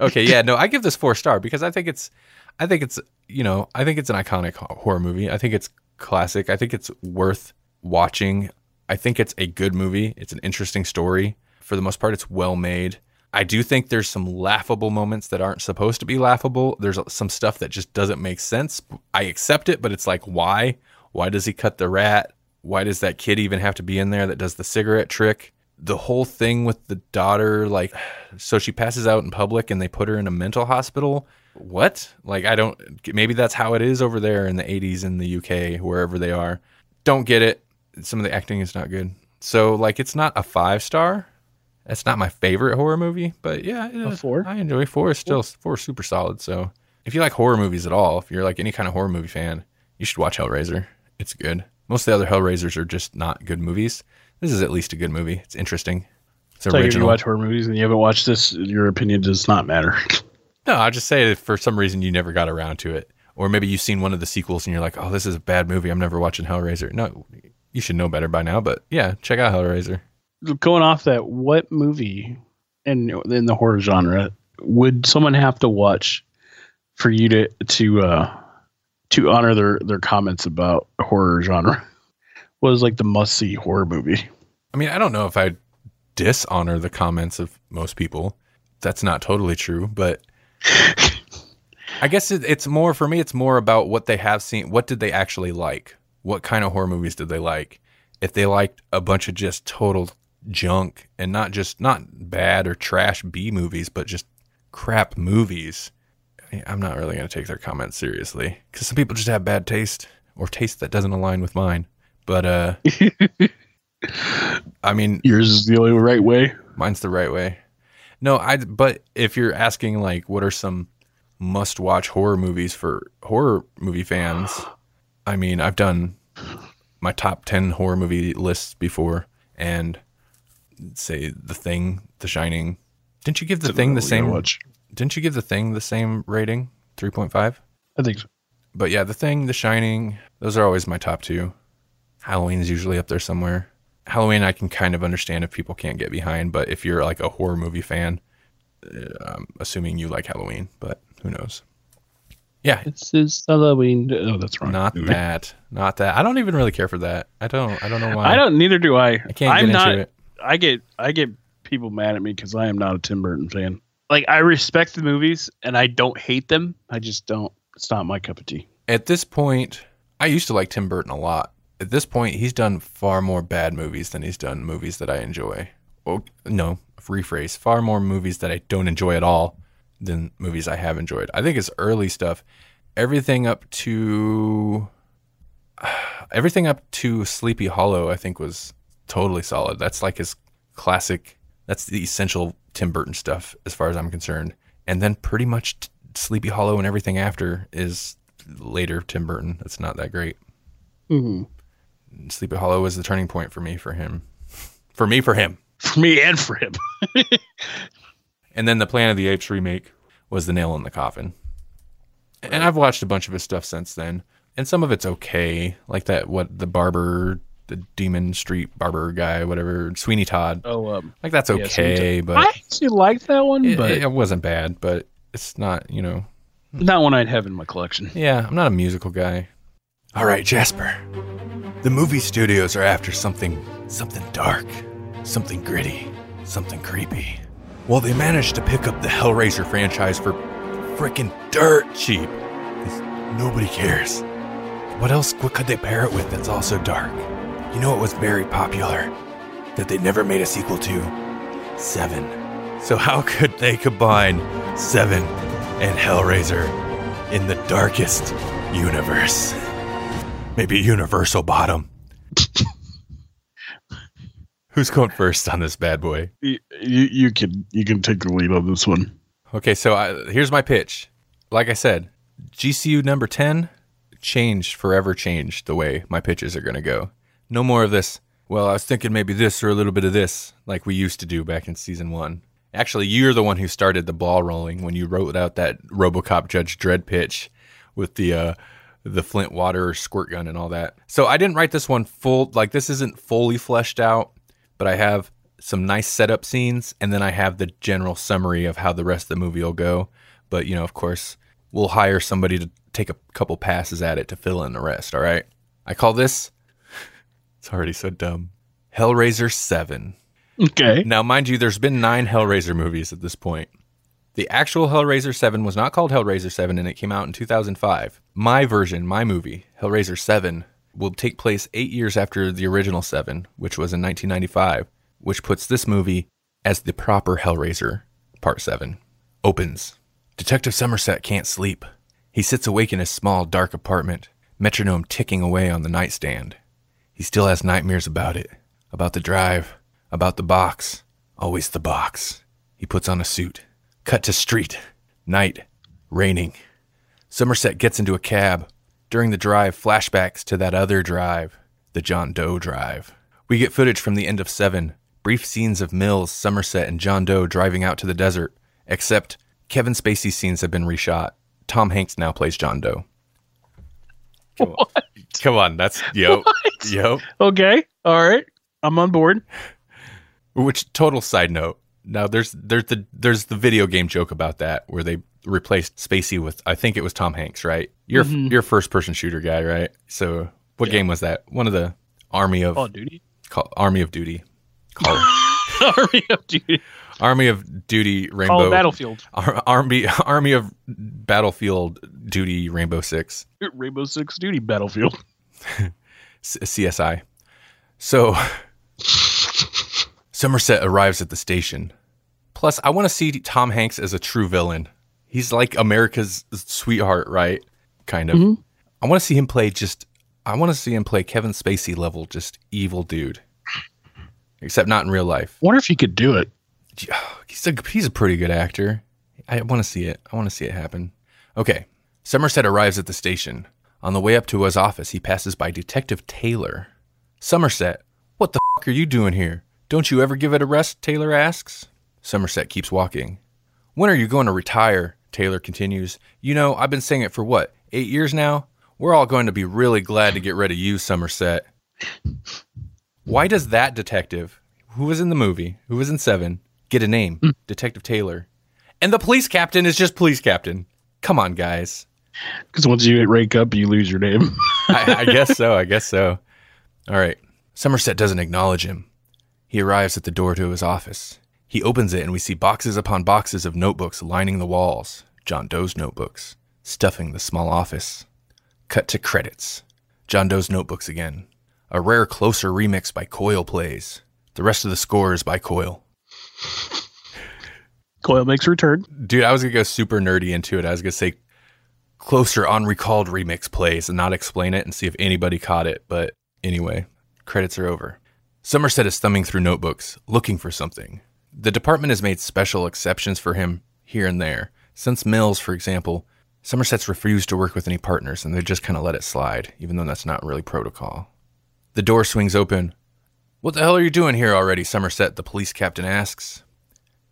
S4: okay, yeah, no, I give this four star because I think it's, I think it's, you know, I think it's an iconic horror movie. I think it's classic. I think it's worth watching. I think it's a good movie. It's an interesting story. For the most part, it's well made. I do think there's some laughable moments that aren't supposed to be laughable. There's some stuff that just doesn't make sense. I accept it, but it's like, why? Why does he cut the rat? Why does that kid even have to be in there that does the cigarette trick? The whole thing with the daughter, like, so she passes out in public and they put her in a mental hospital. What? Like, I don't, maybe that's how it is over there in the 80s in the UK, wherever they are. Don't get it. Some of the acting is not good. So, like, it's not a five star. It's not my favorite horror movie, but yeah,
S3: four?
S4: I enjoy four. Is still four is super solid. So if you like horror movies at all, if you're like any kind of horror movie fan, you should watch Hellraiser. It's good. Most of the other Hellraisers are just not good movies. This is at least a good movie. It's interesting. It's
S3: it's like if you
S4: original.
S3: watch horror movies and you haven't watched this, your opinion does not matter.
S4: no, I just say for some reason you never got around to it, or maybe you've seen one of the sequels and you're like, "Oh, this is a bad movie. I'm never watching Hellraiser." No, you should know better by now. But yeah, check out Hellraiser.
S3: Going off that, what movie in in the horror genre would someone have to watch for you to to uh, to honor their their comments about horror genre? What is like the must see horror movie?
S4: I mean, I don't know if I dishonor the comments of most people. That's not totally true, but I guess it, it's more for me. It's more about what they have seen. What did they actually like? What kind of horror movies did they like? If they liked a bunch of just total junk and not just not bad or trash B movies, but just crap movies, I'm not really going to take their comments seriously because some people just have bad taste or taste that doesn't align with mine. But uh, I mean,
S3: Yours is the only right way.
S4: Mine's the right way. No, I. But if you're asking like, what are some must-watch horror movies for horror movie fans? I mean, I've done my top ten horror movie lists before, and say The Thing, The Shining. Didn't you give The Thing the same?
S3: Watch.
S4: Didn't you give The Thing the same rating, three point five?
S3: I think so.
S4: But yeah, The Thing, The Shining, those are always my top two. Halloween's usually up there somewhere. Halloween, I can kind of understand if people can't get behind, but if you're like a horror movie fan, I'm assuming you like Halloween, but who knows? Yeah,
S3: It's is Halloween. Oh, that's wrong.
S4: not
S3: movie.
S4: that, not that. I don't even really care for that. I don't. I don't know why.
S3: I don't. Neither do I.
S4: I can't
S3: I'm
S4: get
S3: not.
S4: into it.
S3: I get. I get people mad at me because I am not a Tim Burton fan. Like I respect the movies and I don't hate them. I just don't. It's not my cup of tea.
S4: At this point, I used to like Tim Burton a lot. At this point, he's done far more bad movies than he's done movies that I enjoy. Oh, no, rephrase. Far more movies that I don't enjoy at all than movies I have enjoyed. I think his early stuff, everything up to everything up to Sleepy Hollow, I think, was totally solid. That's like his classic. That's the essential Tim Burton stuff, as far as I'm concerned. And then pretty much t- Sleepy Hollow and everything after is later Tim Burton. That's not that great.
S3: Mhm.
S4: Sleepy Hollow was the turning point for me, for him, for me, for him.
S3: For me and for him.
S4: And then the Planet of the Apes remake was the nail in the coffin. And I've watched a bunch of his stuff since then, and some of it's okay, like that what the barber, the Demon Street barber guy, whatever Sweeney Todd.
S3: Oh, um,
S4: Like that's
S3: Yeah,
S4: okay,
S3: Todd.
S4: but
S3: I actually liked that one,
S4: it,
S3: but
S4: it wasn't bad. But it's not, you know.
S3: not one I'd have in my collection.
S4: Yeah, I'm not a musical guy. All right, Jasper. The movie studios are after something something dark, something gritty, something creepy. Well, they managed to pick up the Hellraiser franchise for freaking dirt cheap. Nobody cares. What else could they pair it with that's also dark? You know it was very popular that they never made a sequel to? Seven. So how could they combine Seven and Hellraiser in the darkest universe? Maybe Universal Bottom. Who's going first on this bad boy?
S3: You, you, you can you can take the lead on this one.
S4: Okay, so I, here's my pitch. Like I said, GCU number 10 changed, forever changed the way my pitches are going to go. No more of this, well, I was thinking maybe this or a little bit of this, like we used to do back in season one. Actually, you're the one who started the ball rolling when you wrote out that Robocop Judge Dredd pitch with the, uh, the Flint water squirt gun and all that. So I didn't write this one full, like this isn't fully fleshed out, but I have some nice setup scenes and then I have the general summary of how the rest of the movie will go. But, you know, of course, we'll hire somebody to take a couple passes at it to fill in the rest, all right? I call this, it's already so dumb, Hellraiser 7.
S3: Okay.
S4: Now, mind you, there's been nine Hellraiser movies at this point. The actual Hellraiser 7 was not called Hellraiser 7 and it came out in 2005. My version, my movie, Hellraiser 7, will take place eight years after the original 7, which was in 1995, which puts this movie as the proper Hellraiser, Part 7. Opens. Detective Somerset can't sleep. He sits awake in his small, dark apartment, metronome ticking away on the nightstand. He still has nightmares about it, about the drive, about the box, always the box. He puts on a suit. Cut to street. Night. Raining. Somerset gets into a cab. During the drive, flashbacks to that other drive, the John Doe drive. We get footage from the end of Seven. Brief scenes of Mills, Somerset, and John Doe driving out to the desert. Except Kevin Spacey's scenes have been reshot. Tom Hanks now plays John Doe. Come on. Come on, that's yo, yo.
S3: Okay. All right. I'm on board.
S4: Which total side note. Now there's there's the there's the video game joke about that where they replaced Spacey with I think it was Tom Hanks, right? You're
S3: Mhm.
S4: you're first person shooter guy, right? So what
S3: Yeah.
S4: game was that? One of the Army of
S3: Call of Duty.
S4: Call, Army of Duty. Call,
S3: Army of Duty.
S4: Army of Duty
S3: Call
S4: Rainbow
S3: of Battlefield.
S4: Ar- Army Army of Battlefield Duty Rainbow 6.
S3: Rainbow Six Duty Battlefield.
S4: C- CSI. So Somerset arrives at the station. Plus, I want to see Tom Hanks as a true villain. He's like America's sweetheart, right? Kind of.
S3: Mhm.
S4: I want to see him play just. I want to see him play Kevin Spacey level, just evil dude. Except not in real life.
S3: Wonder if he could do it.
S4: He's a he's a pretty good actor. I want to see it. I want to see it happen. Okay. Somerset arrives at the station. On the way up to his office, he passes by Detective Taylor. Somerset, what the f- are you doing here? Don't you ever give it a rest? Taylor asks. Somerset keeps walking. When are you going to retire? Taylor continues. You know, I've been saying it for what, eight years now? We're all going to be really glad to get rid of you, Somerset. Why does that detective, who was in the movie, who was in Seven, get a name? Hmm. Detective Taylor. And the police captain is just police captain. Come on, guys.
S3: Because once you rank up, you lose your name.
S4: I, I guess so. I guess so. All right. Somerset doesn't acknowledge him. He arrives at the door to his office. He opens it, and we see boxes upon boxes of notebooks lining the walls. John Doe's notebooks, stuffing the small office. Cut to credits. John Doe's notebooks again. A rare closer remix by Coil plays. The rest of the score is by Coil.
S3: Coil makes a return.
S4: Dude, I was gonna go super nerdy into it. I was gonna say closer on recalled remix plays and not explain it and see if anybody caught it. But anyway, credits are over. Somerset is thumbing through notebooks, looking for something. The department has made special exceptions for him here and there. Since Mills, for example, Somerset's refused to work with any partners and they just kind of let it slide, even though that's not really protocol. The door swings open. What the hell are you doing here already, Somerset? The police captain asks.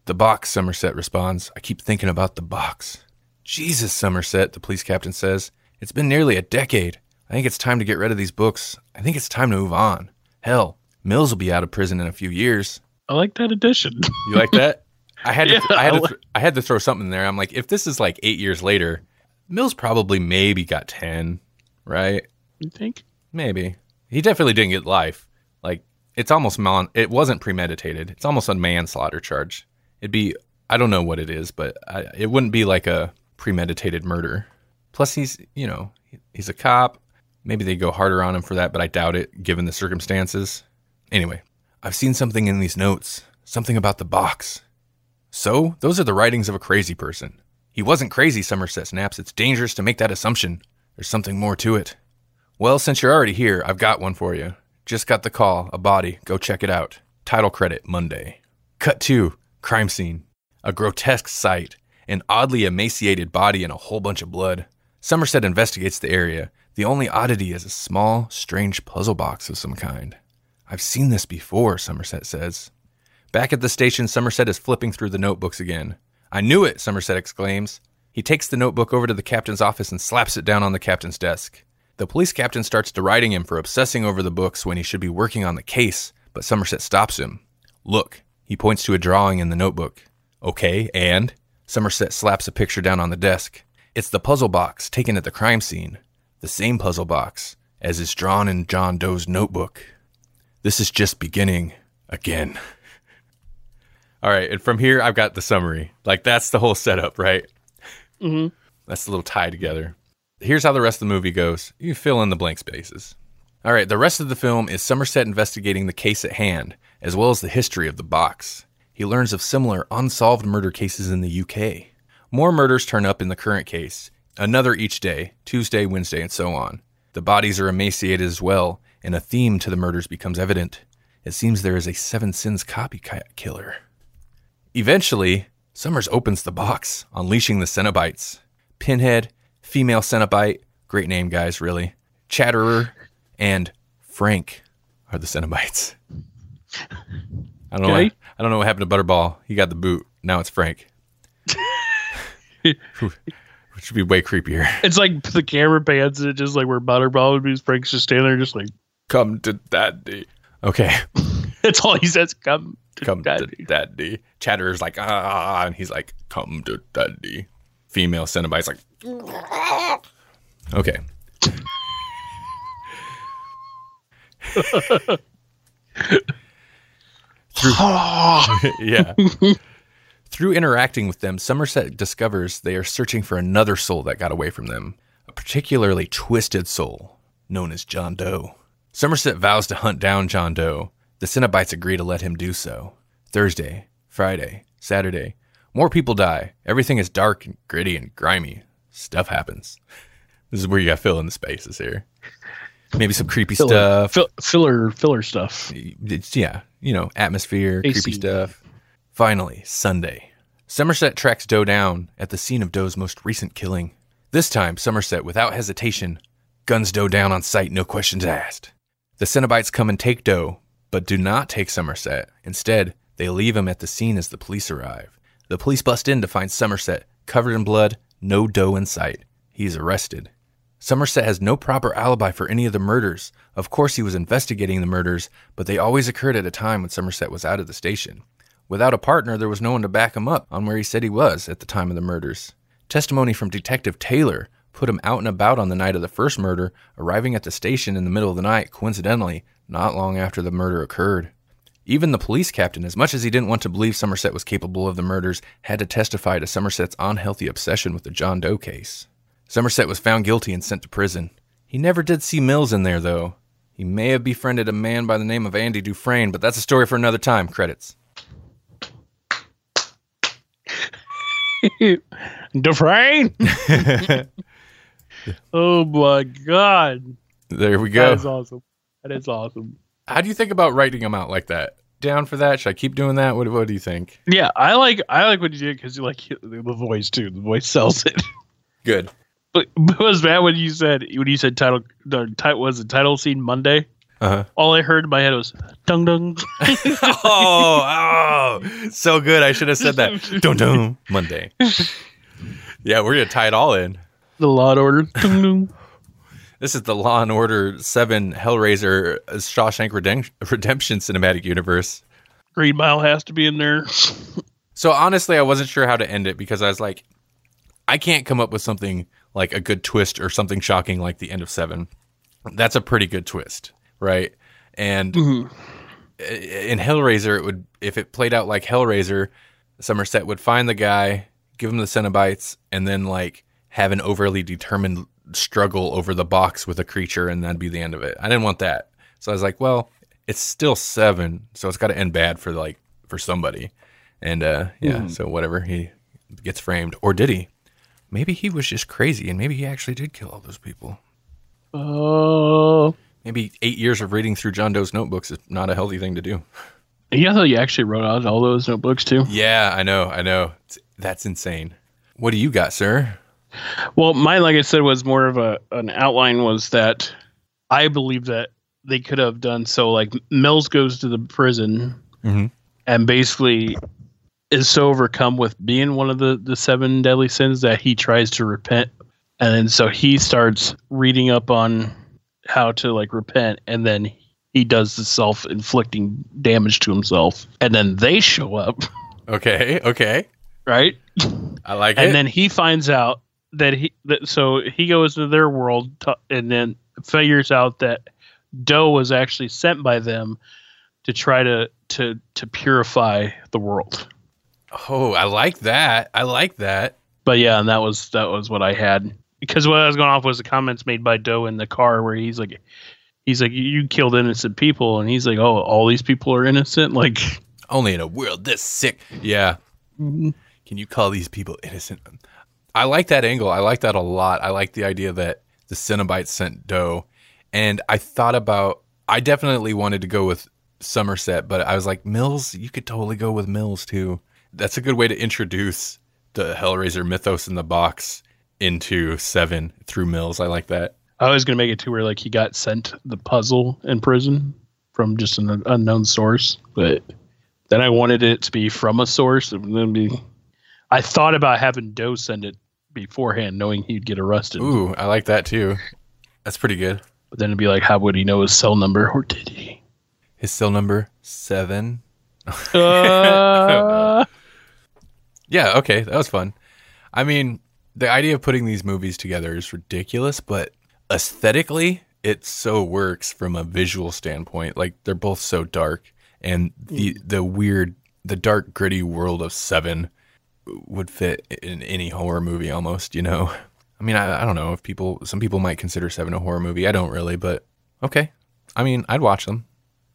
S4: The box, Somerset responds. I keep thinking about the box. Jesus, Somerset, the police captain says. It's been nearly a decade. I think it's time to get rid of these books. I think it's time to move on. Hell, Mills will be out of prison in a few years.
S3: I like that addition.
S4: You like that? I had to,
S3: Yeah,
S4: I had
S3: I
S4: to,
S3: li-
S4: th- I had to throw something there. I'm like, if this is like eight years later, Mills probably maybe got ten, right?
S3: you think?
S4: Maybe he definitely didn't get life. Like it's almost mon- it wasn't premeditated. It's almost a manslaughter charge. It'd be I don't know what it is, but I, it wouldn't be like a premeditated murder. Plus, he's you know he's a cop. Maybe they go harder on him for that, but I doubt it given the circumstances. Anyway, I've seen something in these notes. Something about the box. So, those are the writings of a crazy person. He wasn't crazy, Somerset snaps. It's dangerous to make that assumption. There's something more to it. Well, since you're already here, I've got one for you. Just got the call, a body. Go check it out. Title credit Monday. Cut 2 Crime scene. A grotesque sight. An oddly emaciated body and a whole bunch of blood. Somerset investigates the area. The only oddity is a small, strange puzzle box of some kind. I've seen this before, Somerset says. Back at the station, Somerset is flipping through the notebooks again. I knew it, Somerset exclaims. He takes the notebook over to the captain's office and slaps it down on the captain's desk. The police captain starts deriding him for obsessing over the books when he should be working on the case, but Somerset stops him. Look, he points to a drawing in the notebook. Okay, and? Somerset slaps a picture down on the desk. It's the puzzle box taken at the crime scene. The same puzzle box as is drawn in John Doe's notebook. This is just beginning again. All right, and from here I've got the summary. Like that's the whole setup, right?
S3: Mm-hmm.
S4: That's the little tie together. Here's how the rest of the movie goes. You fill in the blank spaces. All right, the rest of the film is Somerset investigating the case at hand, as well as the history of the box. He learns of similar unsolved murder cases in the UK. More murders turn up in the current case, another each day, Tuesday, Wednesday, and so on. The bodies are emaciated as well, and a theme to the murders becomes evident. It seems there is a Seven Sins copycat killer. Eventually, Summers opens the box, unleashing the Cenobites. Pinhead, female Cenobite, great name, guys, really. Chatterer, and Frank are the Cenobites. I don't know. What,
S3: Okay.
S4: I don't know what happened to Butterball. He got the boot. Now it's Frank. Which would be way creepier.
S3: It's like the camera pans and it just like where Butterball would be. Frank's just standing there, just like
S4: Come to daddy. Okay.
S3: that's all he says. Come, to
S4: Come
S3: daddy.
S4: to daddy. Chatterer's like, ah, and he's like, come to daddy. Female Cenobite's like, okay. Through, yeah. Through interacting with them, Somerset discovers they are searching for another soul that got away from them, a particularly twisted soul known as John Doe. Somerset vows to hunt down John Doe. The Cenobites agree to let him do so. Thursday, Friday, Saturday. More people die. Everything is dark and gritty and grimy. Stuff happens. This is where you got fill in the spaces here. Maybe some creepy
S3: Filler,
S4: stuff.
S3: Fill- filler, filler stuff.
S4: It's, yeah, you know, atmosphere,
S3: AC.
S4: creepy stuff. Finally, Sunday. Somerset tracks Doe down at the scene of Doe's most recent killing. This time, Somerset, without hesitation, guns Doe down on sight, no questions asked. The Cenobites come and take Doe, but do not take Somerset. Instead, they leave him at the scene as the police arrive. The police bust in to find Somerset, covered in blood, no Doe in sight. He is arrested. Somerset has no proper alibi for any of the murders. Of course, he was investigating the murders, but they always occurred at a time when Somerset was out of the station. Without a partner, there was no one to back him up on where he said he was at the time of the murders. Testimony from Detective Taylor put him out and about on the night of the first murder, arriving at the station in the middle of the night, coincidentally, not long after the murder occurred. Even the police captain, as much as he didn't want to believe Somerset was capable of the murders, had to testify to Somerset's unhealthy obsession with the John Doe case. Somerset was found guilty and sent to prison. He never did see Mills in there, though. He may have befriended a man by the name of Andy Dufresne, but that's a story for another time. Credits.
S3: Dufresne. Oh my god.
S4: There we go.
S3: That is awesome. That is awesome.
S4: How do you think about writing them out like that? Down for that? Should I keep doing that? What, what do you think?
S3: Yeah, I like I like what you did because you like the voice too. The voice sells it.
S4: Good.
S3: But, but it was bad when you said when you said title the title was the title scene Monday.
S4: Uh-huh.
S3: All I heard in my head was dung dung.
S4: oh, oh, so good. I should have said that. Dun dun. Monday. Yeah, we're gonna tie it all in.
S3: The Law and Order.
S4: This is the Law and Order Seven Hellraiser Shawshank Redemp- Redemption cinematic universe.
S3: Green Mile has to be in there.
S4: So honestly, I wasn't sure how to end it because I was like, I can't come up with something like a good twist or something shocking like the end of Seven. That's a pretty good twist, right? And mm-hmm. i- in Hellraiser, it would if it played out like Hellraiser, Somerset would find the guy, give him the Cenobites, and then like have an overly determined struggle over the box with a creature, and that'd be the end of it. I didn't want that, so I was like, well, it's still seven, so it's got to end bad for like for somebody. And uh, yeah, so whatever he gets framed, or did he? Maybe he was just crazy, and maybe he actually did kill all those people.
S3: Oh,
S4: Maybe eight years of reading through John Doe's notebooks is not a healthy thing to do.
S3: yeah. Thought you actually wrote out all those notebooks too.
S4: Yeah, I know, I know. It's, that's insane. What do you got, sir?
S3: Well, mine, like I said, was more of a an outline. Was that I believe that they could have done so. Like Mills goes to the prison
S4: Mhm.
S3: and basically is so overcome with being one of the the seven deadly sins that he tries to repent, and then so he starts reading up on how to like repent, and then he does the self inflicting damage to himself, and then they show up,
S4: Okay, okay.
S3: right?
S4: I like
S3: and
S4: it.
S3: And then he finds out that he that, so he goes to their world to, and then figures out that Doe was actually sent by them to try to to to purify the world.
S4: oh, I like that. I like that.
S3: But yeah, and that was that was what I had because what I was going off was the comments made by Doe in the car where he's like he's like you killed innocent people and he's like oh all these people are innocent like
S4: Only in a world this sick. Yeah. Mm-hmm. Can you call these people innocent? I like that angle. I like that a lot. I like the idea that the Cenobites sent Doe. And I thought about, I definitely wanted to go with Somerset, but I was like, Mills, you could totally go with Mills too. That's a good way to introduce the Hellraiser mythos in the box into Seven through Mills. I like that.
S3: I was gonna make it to where like he got sent the puzzle in prison from just an unknown source, but then I wanted it to be from a source. And then be, I thought about having Doe send it beforehand, knowing he'd get arrested.
S4: Ooh, I like that too. That's pretty good.
S3: But then it'd be like, how would he know his cell number, or did he?
S4: His cell number seven.
S3: Uh,
S4: Yeah, okay, that was fun. I mean, the idea of putting these movies together is ridiculous, but aesthetically, it so works from a visual standpoint. Like they're both so dark, and the the weird, the dark, gritty world of Seven would fit in any horror movie almost. You know, I mean, I, I don't know if people, some people might consider Seven a horror movie. I don't really, but okay. I mean, I'd watch them.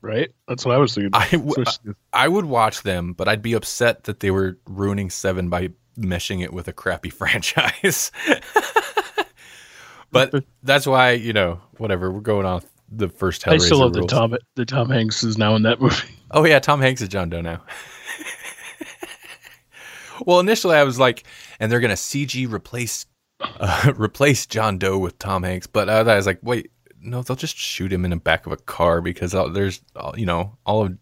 S3: right? That's what I was thinking.
S4: I w- I would watch them, but I'd be upset that they were ruining Seven by meshing it with a crappy franchise. but that's why you know, whatever. We're going off the first Hellraiser
S3: I still love the
S4: rules.
S3: Tom. The Tom Hanks is now in that movie.
S4: Oh yeah, Tom Hanks is John Doe now. well, initially I was like, and they're gonna CG replace uh, replace John Doe with Tom Hanks, but uh, I was like, wait, no, they'll just shoot him in the back of a car because uh, there's uh, you know all of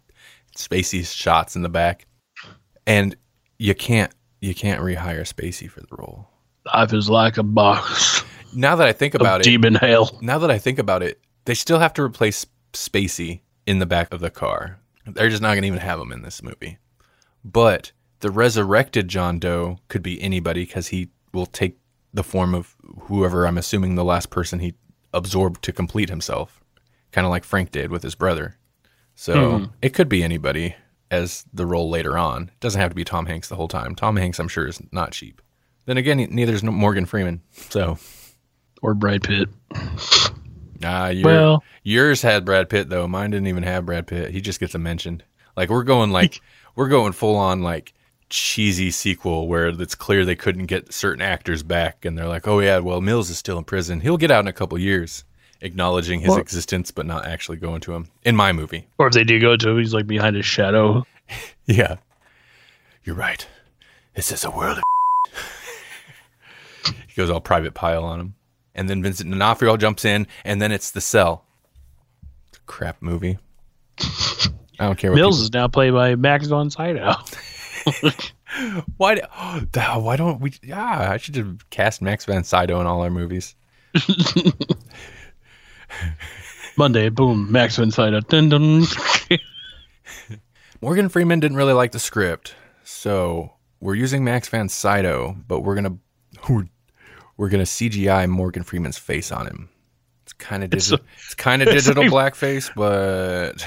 S4: Spacey's shots in the back, and you can't you can't rehire Spacey for the role.
S3: Life is like a box
S4: Now that I think about it,
S3: demon hail.
S4: now that I think about it, they still have to replace Spacey in the back of the car. They're just not going to even have him in this movie. But the resurrected John Doe could be anybody because he will take the form of whoever I'm assuming the last person he absorbed to complete himself, kind of like Frank did with his brother. So it could be anybody as the role later on. It doesn't have to be Tom Hanks the whole time. Tom Hanks, I'm sure, is not cheap. Then again, neither is Morgan Freeman. So
S3: Or Brad Pitt.
S4: Ah, your,
S3: Well-
S4: yours had Brad Pitt though. Mine didn't even have Brad Pitt. He just gets a mention. Like we're going like we're going full on like cheesy sequel where it's clear they couldn't get certain actors back, and they're like, "Oh yeah, well Mills is still in prison. He'll get out in a couple years." Acknowledging his existence, but not actually going to him. In my movie,
S3: Or if they do go to him, he's like behind his shadow.
S4: yeah, you're right. This is a world of. he goes all Private Pyle on him, and then Vincent D'Onofrio jumps in, and then it's the cell. It's a crap movie. I don't care. What
S3: Mills
S4: people-
S3: is now played by Max von Sydow.
S4: Why? do- Oh, why don't we? Yeah, I should have cast Max von Sydow in all our movies.
S3: Monday, boom, Max von Sydow. Dun, dun.
S4: Morgan Freeman didn't really like the script, so we're using Max von Sydow, but we're gonna we're, we're gonna CGI Morgan Freeman's face on him. It's kind of
S3: It's
S4: digital. It's kind of digital
S3: like-
S4: blackface, but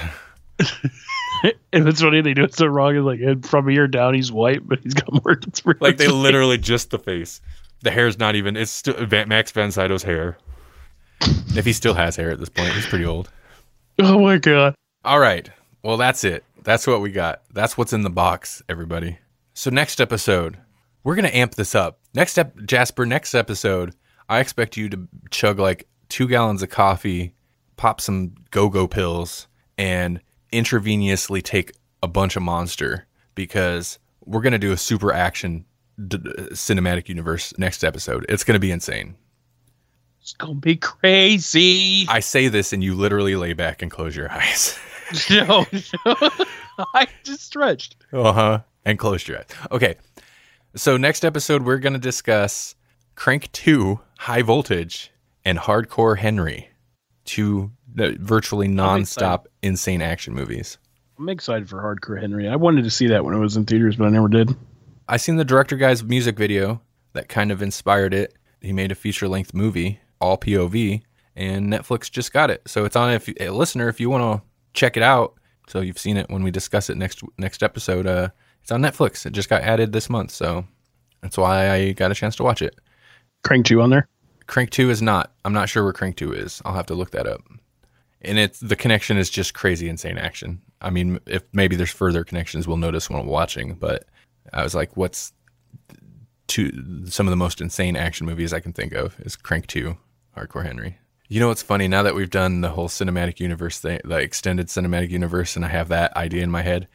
S3: and it's funny they do it so wrong. It's like from here down, he's white, but he's got more.
S4: Like they literally just the face. The hair's not even. It's still Max von Sydow's hair. If he still has hair at this point, he's pretty old.
S3: Oh my god.
S4: All right. Well, that's it. That's what we got. That's what's in the box, everybody. So next episode, we're gonna amp this up. Next ep- Jasper. Next episode, I expect you to chug like two gallons of coffee, pop some go-go pills, and intravenously take a bunch of monster because we're gonna do a super action d- cinematic universe next episode. It's gonna be insane.
S3: It's gonna be crazy.
S4: I say this, and you literally lay back and close your eyes.
S3: no, no. I just stretched.
S4: Uh huh. And close your eyes. Okay. So next episode, we're going to discuss Crank 2, High Voltage, and Hardcore Henry. Two virtually non-stop insane action movies.
S3: I'm excited for Hardcore Henry. I wanted to see that when it was in theaters, but I never did.
S4: I seen the director guy's music video that kind of inspired it. He made a feature-length movie, all POV, and Netflix just got it. So it's on. If a listener, if you want to check it out, so you've seen it when we discuss it next next episode. Uh, it's on Netflix. It just got added this month, so that's why I got a chance to watch it.
S3: Crank two on there.
S4: Crank Two is not. I'm not sure where Crank Two is. I'll have to look that up. And it's the connection is just crazy insane action. I mean, if maybe there's further connections, we'll notice when I'm watching. But I was like, what's to some of the most insane action movies I can think of is Crank Two, Hardcore Henry. You know what's funny? Now that we've done the whole cinematic universe thing, the extended cinematic universe, and I have that idea in my head,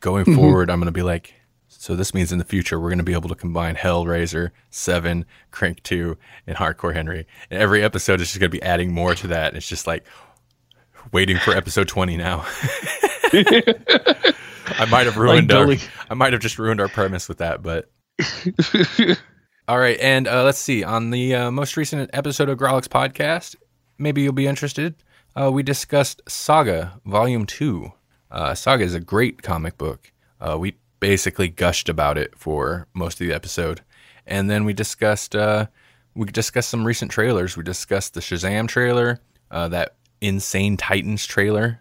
S4: going mm-hmm. forward, I'm going to be like, so this means in the future we're going to be able to combine Hellraiser, Seven, Crank Two, and Hardcore Henry. And every episode is just going to be adding more to that. It's just like waiting for episode 20 now. I might have ruined our, I might have just ruined our premise with that, but all right, and uh, let's see. On the uh, most recent episode of Grawlix Podcast, maybe you'll be interested. Uh, we discussed Saga Volume Two. Uh, Saga is a great comic book. Uh, we basically gushed about it for most of the episode, and then we discussed uh, we discussed some recent trailers. We discussed the Shazam trailer, uh, that Insane Titans trailer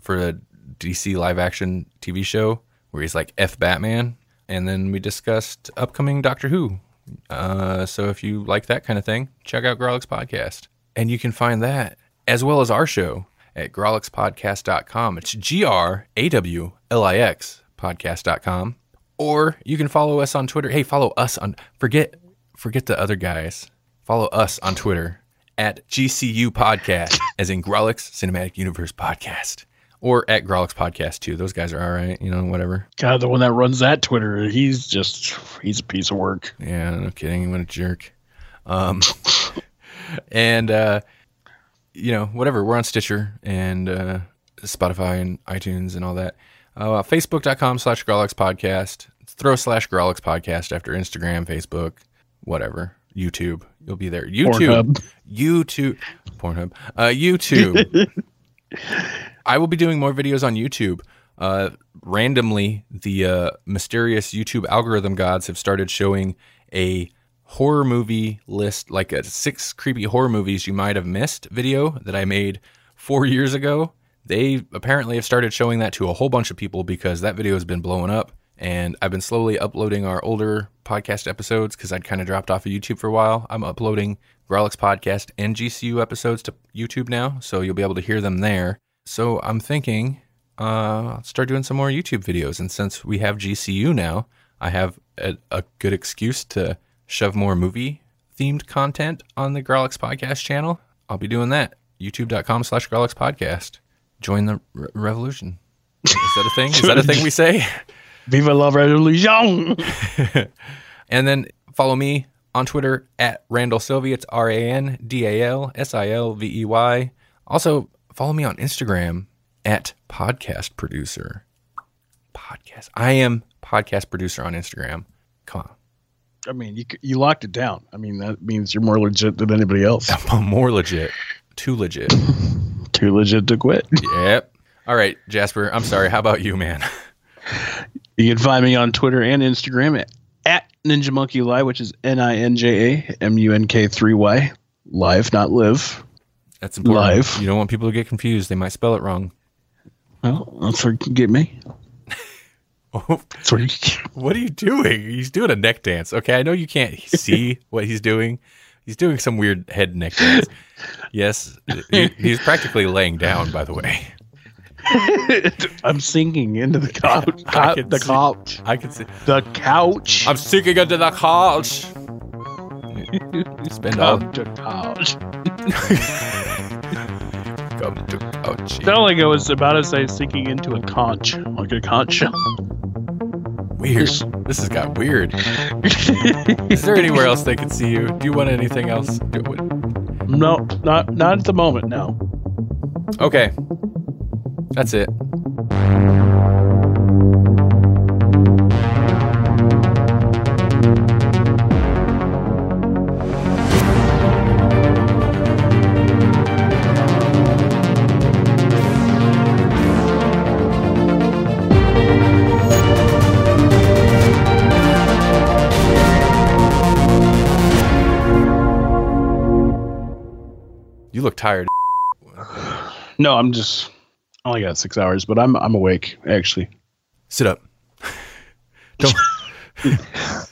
S4: for the DC live action TV show where he's like F Batman. And then we discussed upcoming Doctor Who. Uh, so if you like that kind of thing, check out Grawlix Podcast. And you can find that as well as our show at grawlixpodcast.com. It's G R A W L I X podcast.com. Or you can follow us on Twitter. Hey, follow us on forget forget the other guys. Follow us on Twitter at GCU Podcast, as in Grawlix Cinematic Universe Podcast. Or at Grawlix Podcast too. Those guys are all right, you know, whatever.
S3: God, the one that runs that Twitter, he's just he's a piece of work.
S4: Yeah, no kidding. What a jerk. Um, and uh, you know, whatever. We're on Stitcher and uh, Spotify and iTunes and all that. Uh, Facebook.com slash Grawlix Podcast. Throw slash Grawlix Podcast after Instagram, Facebook, whatever. YouTube. You'll be there. YouTube.
S3: Pornhub.
S4: YouTube. Pornhub. Uh, YouTube. I will be doing more videos on YouTube. Uh, randomly, the uh, mysterious YouTube algorithm gods have started showing a horror movie list, like a six creepy horror movies you might have missed video that I made four years ago. They apparently have started showing that to a whole bunch of people because that video has been blowing up. And I've been slowly uploading our older podcast episodes because I'd kind of dropped off of YouTube for a while. I'm uploading Grawlix podcast and GCU episodes to YouTube now, so you'll be able to hear them there. So I'm thinking, uh, I'll start doing some more YouTube videos. And since we have GCU now, I have a, a good excuse to shove more movie themed content on the Grawlix podcast channel, I'll be doing that. YouTube.com slash Grawlix podcast. Join the re- revolution. Is that a thing? Is that a thing we say?
S3: Viva la revolution!
S4: And then follow me on Twitter at Randal Silvey. It's R A N D A L S I L V E Y. Also, follow me on Instagram at podcast producer. Podcast. I am podcast producer on Instagram. Come on.
S3: I mean, you you locked it down. I mean, that means you're more legit than anybody else.
S4: More legit. Too legit.
S3: Too legit to quit.
S4: yep. All right, Jasper. I'm sorry. How about you, man?
S3: You can find me on Twitter and Instagram at, at Ninja Monkey Live, which is N I N J A M U N K 3 Y. Live, not live.
S4: That's important.
S3: Live.
S4: You don't want people to get confused. They might spell it wrong.
S3: Well, that's where you can get me. Oh. That's where you can
S4: What are you doing? He's doing a neck dance. Okay, I know you can't see what he's doing. He's doing some weird head neck dance. Yes, he, he's practically laying down. By the way,
S3: I'm sinking into the couch.
S4: I can
S3: the
S4: see-
S3: couch.
S4: I can see.
S3: The couch.
S4: I'm sinking into the couch. Spend all
S3: to couch.
S4: come to couch.
S3: Sounded like I was about to say sinking into a conch, like a conch.
S4: Weird. This has got weird. Is there anywhere else they can see you? Do you want anything else?
S3: No, not not at the moment. No.
S4: Okay, that's it. You look tired.
S3: No, I'm just. I only got six hours, but I'm I'm awake actually.
S4: Sit up. Don't.